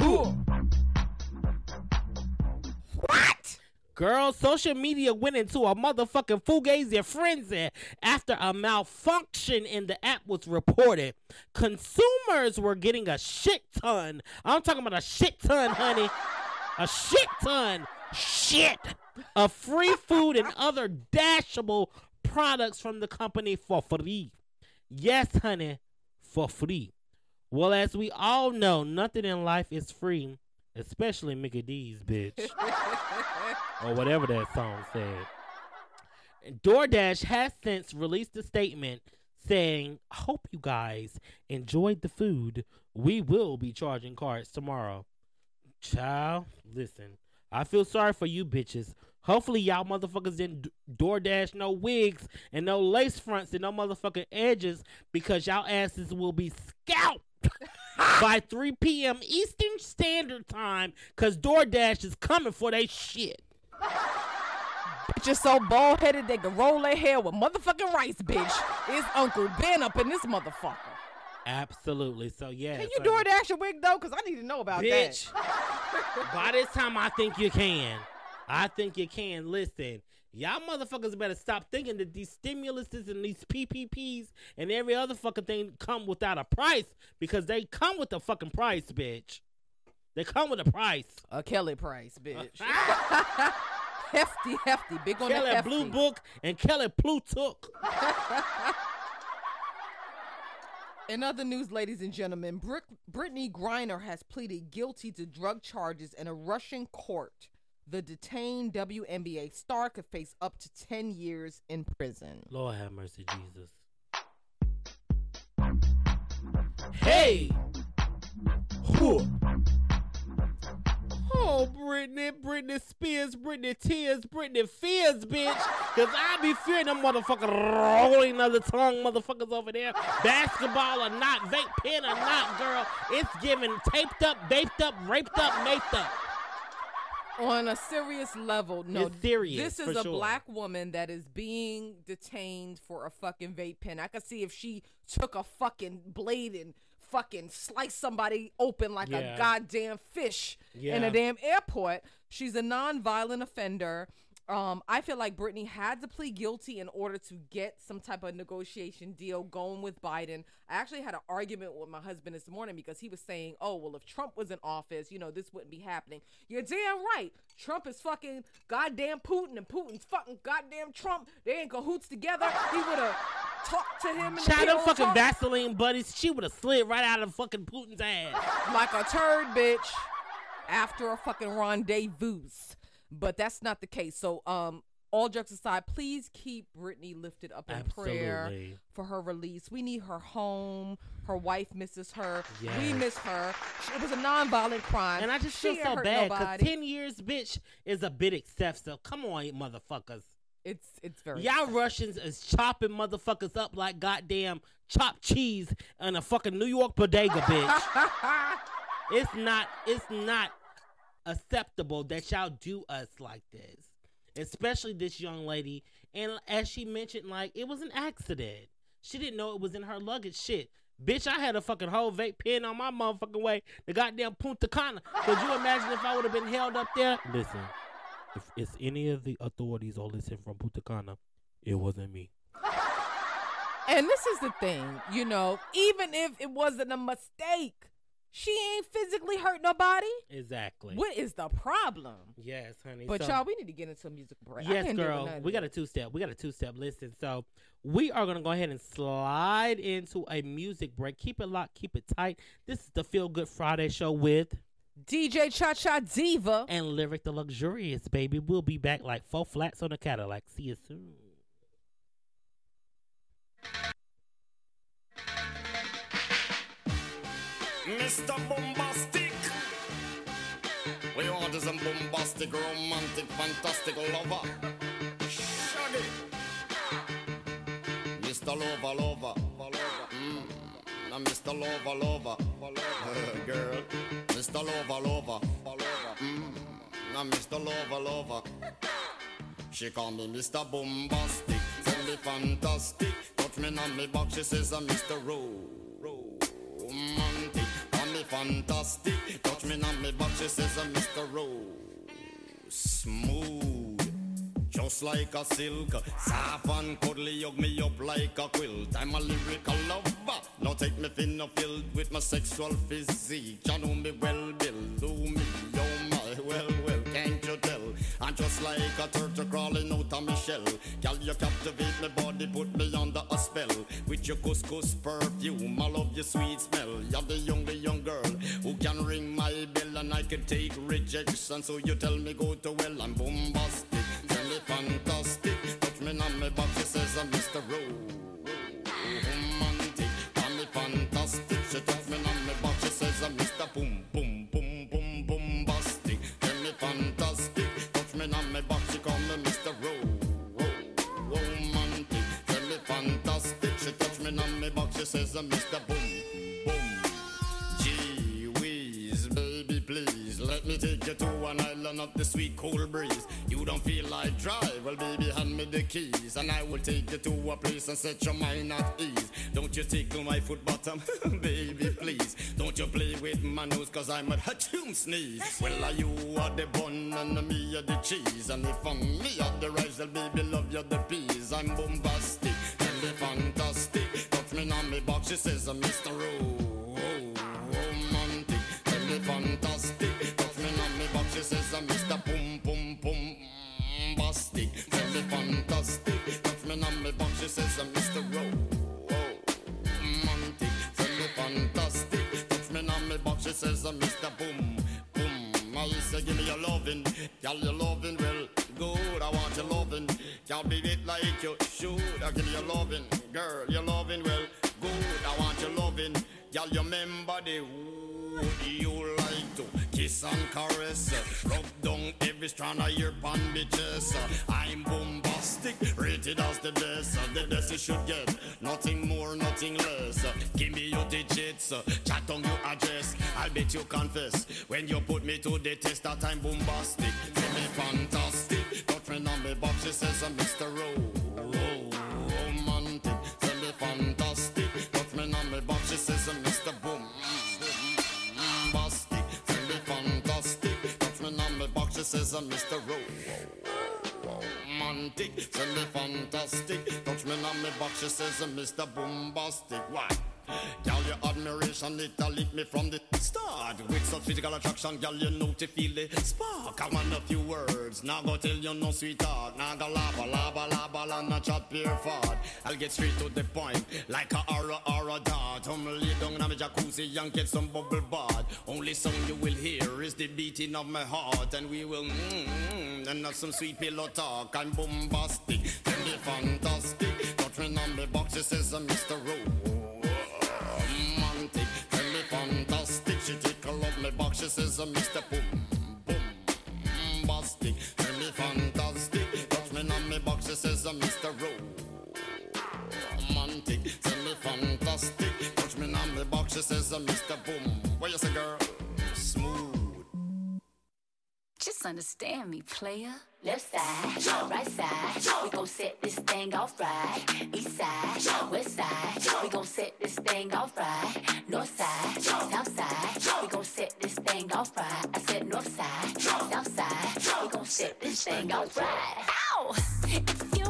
Who? Girl, social media went into a motherfucking fugazi frenzy after a malfunction in the app was reported. Consumers were getting a shit ton. I'm talking about a shit ton, honey. A shit ton. Shit. Of free food and other dashable products from the company for free. Yes, honey, for free. Well, as we all know, nothing in life is free, especially Mickey D's, bitch or whatever that song said. And DoorDash has since released a statement saying, I hope you guys enjoyed the food. We will be charging cards tomorrow. Child, listen, I feel sorry for you bitches. Hopefully, y'all motherfuckers didn't DoorDash no wigs and no lace fronts and no motherfucking edges because y'all asses will be scalped by 3 p.m. Eastern Standard Time because DoorDash is coming for they shit. Bitches so bald headed they can roll their hair with motherfucking rice, bitch. It's Uncle Ben up in this motherfucker. Absolutely. So yeah. Can you DoorDash a wig though? Cause I need to know about bitch? that. by this time, I think you can. I think you can. Listen, y'all motherfuckers better stop thinking that these stimuluses and these PPPs and every other fucking thing come without a price because they come with a fucking price, bitch. They come with a price. A Kelly price, bitch. hefty, hefty, big on the Kelly hefty. Blue Book and Kelly Plutook. In other news, ladies and gentlemen, Brit- Brittney Griner has pleaded guilty to drug charges in a Russian court. The detained WNBA star could face up to 10 years in prison. Lord have mercy, Jesus. Hey! Who? Oh, Britney, Britney Spears, Britney Tears, Britney Fears, bitch. Cause I be fearing them motherfucking rolling of the tongue motherfuckers over there. Basketball or not, vape pen or not, girl. It's giving taped up, vaped up, raped up, maped up. On a serious level, no. Serious, This is a sure. black woman that is being detained for a fucking vape pen. I could see if she took a fucking blade and fucking sliced somebody open like Yeah. a goddamn fish in a damn airport. She's a non-violent offender. Um, I feel like Brittney had to plead guilty in order to get some type of negotiation deal going with Biden. I actually had an argument with my husband this morning because he was saying, "Oh, well, if Trump was in office, you know, this wouldn't be happening." You're damn right. Trump is fucking goddamn Putin, and Putin's fucking goddamn Trump. They ain't cahoots together. He would have talked to him. the them fucking talk Vaseline buddies, she would have slid right out of fucking Putin's ass. like a turd, bitch, after a fucking rendezvous. But that's not the case. So, um, all jokes aside, please keep Brittney lifted up in prayer for her release. We need her home. Her wife misses her. We miss her. It was a nonviolent crime. And I just She feel so bad because ten years, bitch, is a bit excessive. Come on, motherfuckers. It's it's very Y'all Russians is chopping motherfuckers up like goddamn chopped cheese in a fucking New York bodega, bitch. it's not. It's not acceptable that y'all do us like this, especially this young lady. And as she mentioned, like it was an accident. She didn't know it was in her luggage. Shit. Bitch, I had a fucking whole vape pen on my motherfucking way The goddamn Punta Cana. Could you imagine if I would have been held up there? Listen, if it's any of the authorities or listen from Punta Cana, it wasn't me. And this is the thing, you know, even if it wasn't a mistake, she ain't physically hurt nobody. Exactly. What is the problem? Yes, honey. But So- y'all, we need to get into a music break. Yes, can't deal with girl. We got a two step. We got a two step. Listen, so we are gonna go ahead and slide into a music break. Keep it locked, keep it tight. This is the Feel Good Friday show with DJ Cha Cha Diva. and Lyric the Luxurious, baby. We'll be back like four flats on a Cadillac. See you soon. Mr. Bombastic. We is a bombastic, romantic, fantastic lover. Shaggy. Mr. Lover, lover. Mm. Now, Mr. Lover, lover. Girl. Mr. Lover, lover. Mm. Now, Mr. Lover, lover. She call me Mr. Bombastic, tell me fantastic. Touch me on me back, she says I'm Mr. Ro- Romantic. Call me fantastic, touch me on me back, she says I'm Mr. Ro- Smooth. Just like a silk, soft and cuddly, hug me up like a quilt. I'm a lyrical lover. Now take me thin filled with my sexual physique. You know me well, Bill. Do me, just like a turtle crawling out of my shell. Girl, you captivate my body, put me under a spell. With your couscous perfume, I love your sweet smell. You're the only young girl who can ring my bell and I can take rejection. So you tell me go to well, I'm bombastic. Tell. She Mr. Boom, boom. Gee whiz, baby, please let me take you to an island of the sweet cool breeze. You don't feel like drive, well, baby, hand me the keys, and I will take you to a place and set your mind at ease. Don't you tickle my foot bottom, baby, please. Don't you play with my nose, cause I'm a hatchoon sneeze. Well, are you are the bun and me are the cheese, and if I'm me are the rice, well, baby, love you the peas. I'm bombastic, box, she says, I'm Mr. Ro- romantic, tell me fantastic. Touch me on me back, she says I'm Mr. Boom Boom Boom Bastic. Tell me fantastic. Touch me on me back, she says I'm Mr. Ro- romantic. Tell me fantastic. Touch me on me back, she says I'm Mr. Boom Boom. I say give me your loving, girl your loving well good. I want your loving, can't be it like you should. I give you loving, girl girl you remember the wood you like to kiss and caress, rub down every strand of your pan bitches. uh, I'm bombastic, rated as the best. The best you should get, nothing more, nothing less. Give me your digits, chat on your address. I'll bet you confess when you put me to the test that I'm bombastic. Says I'm Mr. Ro- Romantic, tell me fantastic. Touch me on me box. She says uh, I'm Mr. Bombastic. Why? Girl, your admiration, it lit me from the start. With some physical attraction, girl, you know to feel the spark. I want a few words, now go tell you no sweetheart. Now go la ba la ba la ba la, not chat pure fart. I'll get straight to the point, like a aura aura dart. I'm lay down on my jacuzzi and get some bubble bath. Only song you will hear is the beating of my heart, and we will mmm mm, and have some sweet pillow talk. I'm bombastic, tell me fantastic. Touching on me box, she says, uh, Mr. Rose. She says, uh, Mr. Boom, boom, busting. Hear me fantastic. Touch me on me box. She says, uh, Mr. Romantic. Send me fantastic. Touch me on me box. She says, uh, Mr. Boom. Where you say, girl? Smooth. Just understand me, player. Left side, right side, we gon' set this thing off right. East side, west side, we gon' set this thing off right. North side, south side, we gon' set this thing off right. I said north side, south side, we gon' set this thing off right. Ow!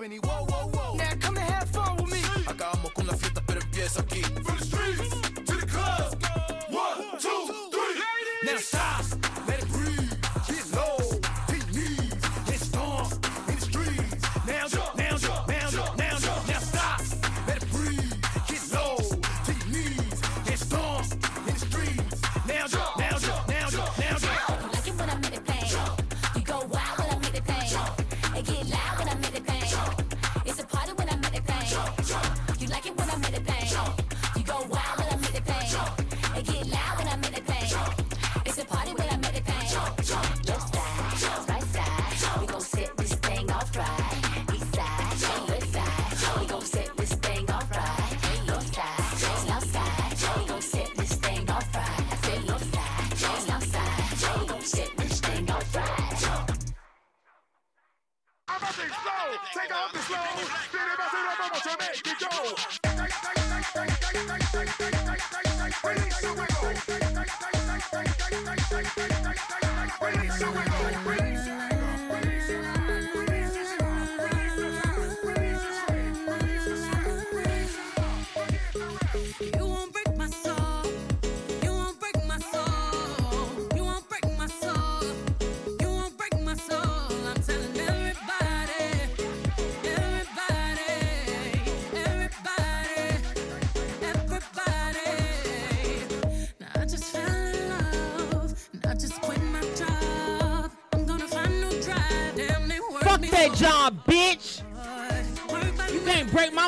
company.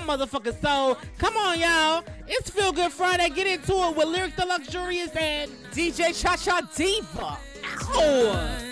Motherfucking soul. Come on, y'all. It's Feel Good Friday. Get into it with Lyric the Luxurious and DJ Cha Cha Diva. Ow.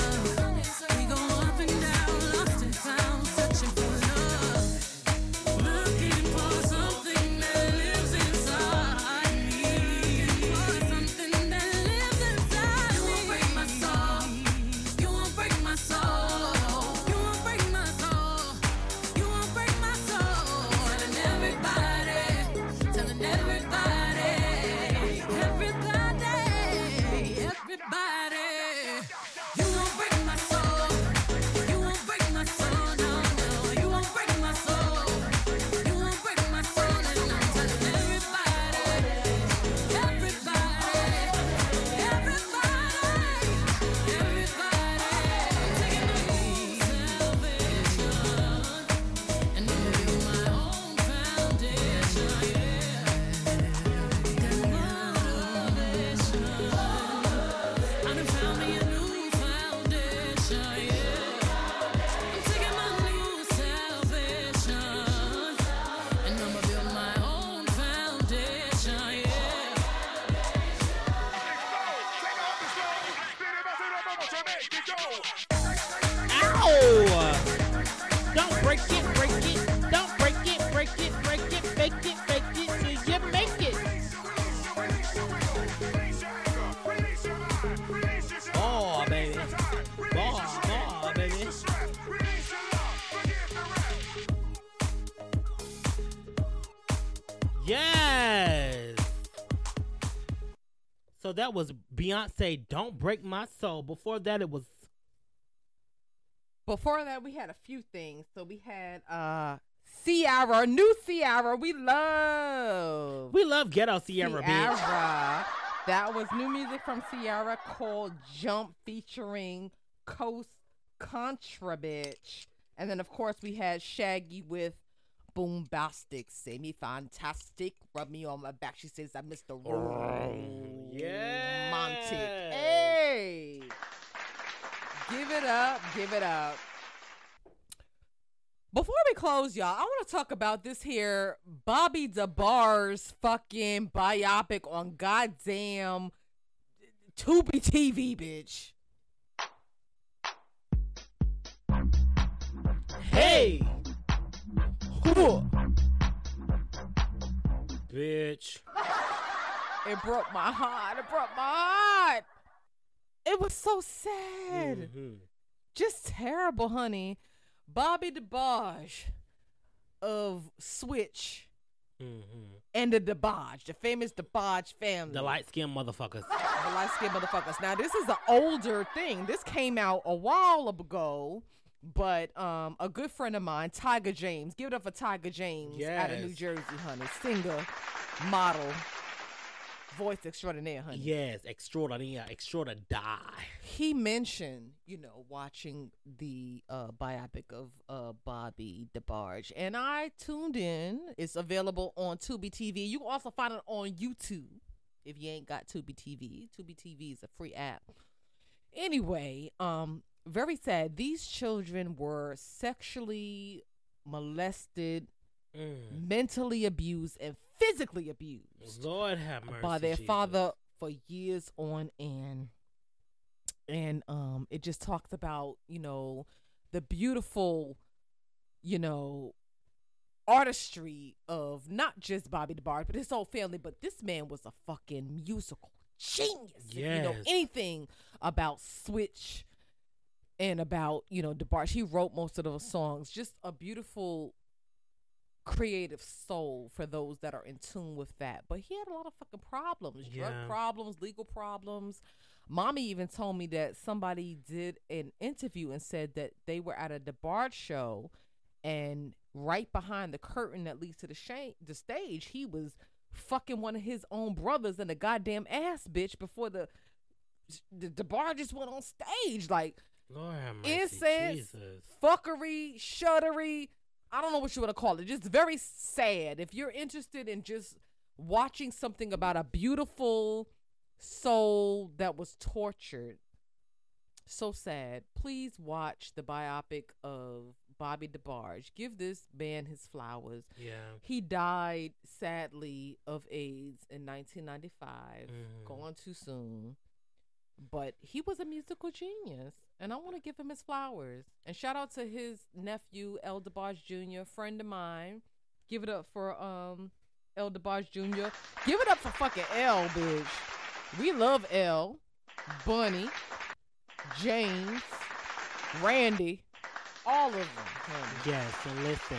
So that was Beyonce, Don't Break My Soul. Before that, it was Before that, we had a few things. So we had uh Ciara, new Ciara, we love. We love Ghetto Ciara, bitch. That was new music from Ciara called Jump featuring Coast Contra Bitch. And then, of course, we had Shaggy with Boombastic, Say Me Fantastic, Rub Me on My Back. She says, I missed the oh, romantic. Yeah. Montic. Hey! Give it up, give it up. Before we close, y'all, I want to talk about this here Bobby DeBarge's fucking biopic on goddamn Tubi TV, bitch. Hey! Who? Bitch. It broke my heart. It broke my heart. It was so sad. Mhm. Just terrible, honey. Bobby DeBarge of Switch Mm-hmm. and the DeBarge, the famous DeBarge family. The light skinned motherfuckers. the light skinned motherfuckers. Now this is an older thing. This came out a while ago, but um, a good friend of mine, Tiger James, give it up for Tiger James out of New Jersey, honey. Singer, model, voice extraordinaire, honey. Yes, extraordinaire, extraordinaire. He mentioned, you know, watching the uh, biopic of uh, Bobby DeBarge, and I tuned in. It's available on Tubi TV. You can also find it on YouTube if you ain't got Tubi TV. Tubi TV is a free app. Anyway, um, very sad. These children were sexually molested, Mm. mentally abused, and physically abused Lord have mercy. by their Jesus. father for years on end. And um it just talks about, you know, the beautiful, you know, artistry of not just Bobby DeBarge, but his whole family. But this man was a fucking musical genius. If you know anything about Switch and about, you know, DeBarge. He wrote most of those songs. Just a beautiful creative soul for those that are in tune with that. But he had a lot of fucking problems, drug Yeah. problems, legal problems. Mommy even told me that somebody did an interview and said that they were at a DeBarge show and right behind the curtain that leads to the the stage, he was fucking one of his own brothers and a goddamn ass bitch before the the DeBarge just went on stage like Lord have mercy. incest, Jesus. fuckery, shuddery. I don't know what you want to call it. Just very sad. If you're interested in just watching something about a beautiful soul that was tortured, so sad. Please watch the biopic of Bobby DeBarge. Give this man his flowers. Yeah. He died sadly of AIDS in 1995, Mhm. gone too soon. But he was a musical genius, and I want to give him his flowers. And shout out to his nephew, El DeBarge Jr., friend of mine. Give it up for um El DeBarge Jr. Give it up for fucking L, bitch. We love L, Bunny, James, Randy, all of them. honey. Yes, and listen,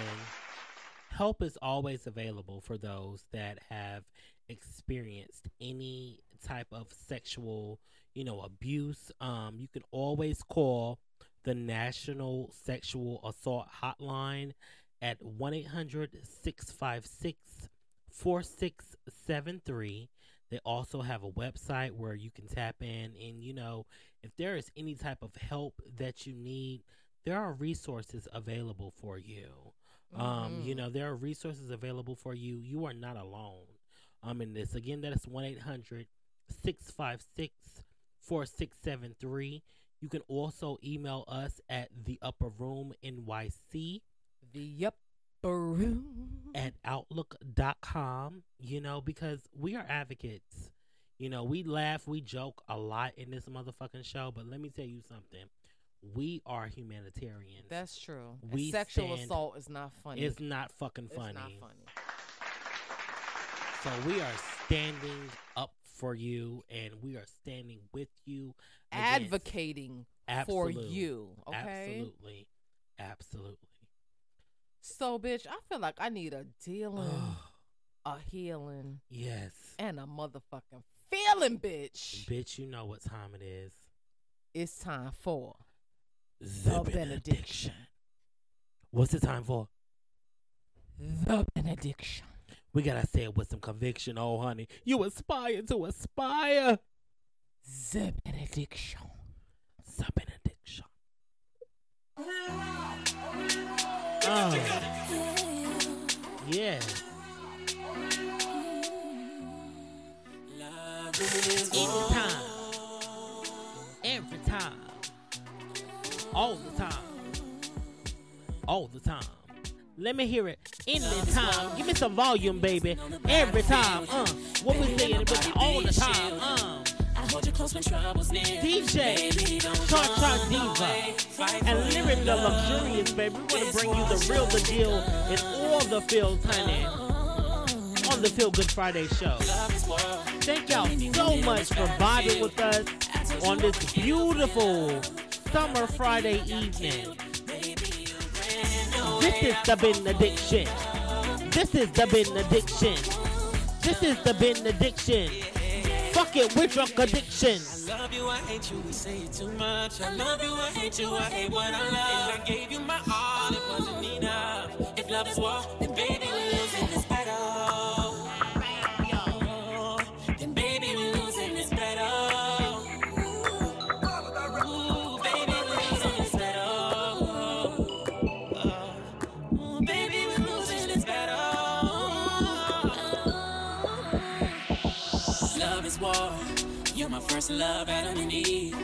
help is always available for those that have experienced any type of sexual, you know, abuse. Um, you can always call the National Sexual Assault Hotline at 1 800 656 4673. They also have a website where you can tap in, and you know, if there is any type of help that you need, there are resources available for you. Um, you Mhm. know, there are resources available for you. You are not alone. Um, in this again, that is 1 800 656 4673. You can also email us at the upper room NYC The upper room. at outlook.com, you know, because we are advocates. You know, we laugh, we joke a lot in this motherfucking show, but let me tell you something. We are humanitarians. That's true. And We sexual stand- assault is not funny. It's not fucking It's not funny. So we are standing up for you and we are standing with you. Advocating Absolute- for you. Okay. Absolutely. Absolutely. So, bitch, I feel like I need a dealing, a healing, Yes. and a motherfucking feeling, bitch. Bitch, you know what time it is. It's time for The benediction. What's the time for? the benediction. We gotta say it with some conviction, oh honey. You aspire to aspire. The benediction. The benediction. Oh. Uh. Yes. Anytime. Every time. All the time. All the time. Let me hear it. Endless time. Give me some volume, baby. Every time. Uh. What we saying it all the time. Uh. I hold you close when trouble's near. DJ, Cha Cha Diva, and Lyric the Luxurious, baby. We want to bring you the real, the deal, and all the feels, honey, on the Feel Good Friday show. Thank y'all so much for vibing with us on this beautiful summer Friday evening. This is the benediction. This is the benediction. This is the benediction. Fuck it, we're drunk addiction. I love you, I hate you, we say it too much. I love you, I hate you, I hate what I love. And I gave you my all, it wasn't enough. If love is war, then baby, first love, Adam and Eve.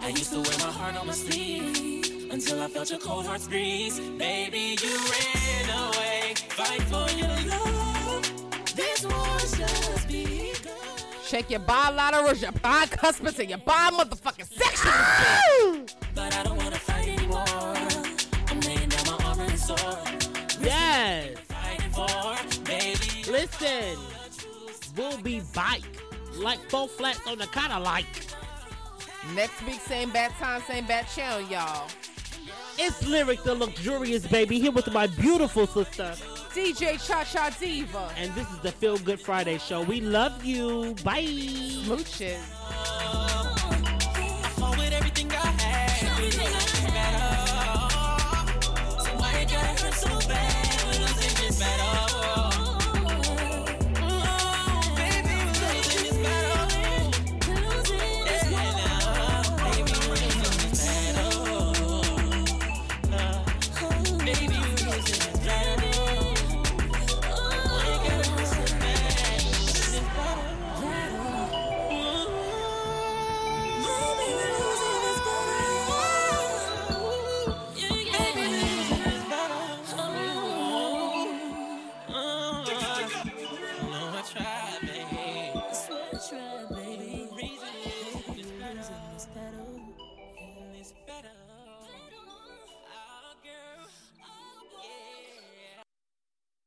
I used to wear my heart on my sleeve until I felt your cold heart breeze. Baby, you ran away. Fight for your love. This war's just begun. Shake your bilaterals, your bicuspids, and your bi motherfucking sections. But I don't wanna fight anymore. I'm laying down my armor and sword. Yes. Fighting for, baby. Listen, we'll be bike like four flats on the kind of like. Next week, same bad time, same bad channel, y'all. It's lyric the luxurious baby here with my beautiful sister. DJ Cha Cha Diva. And this is the Feel Good Friday show. We love you. Bye. Smooches.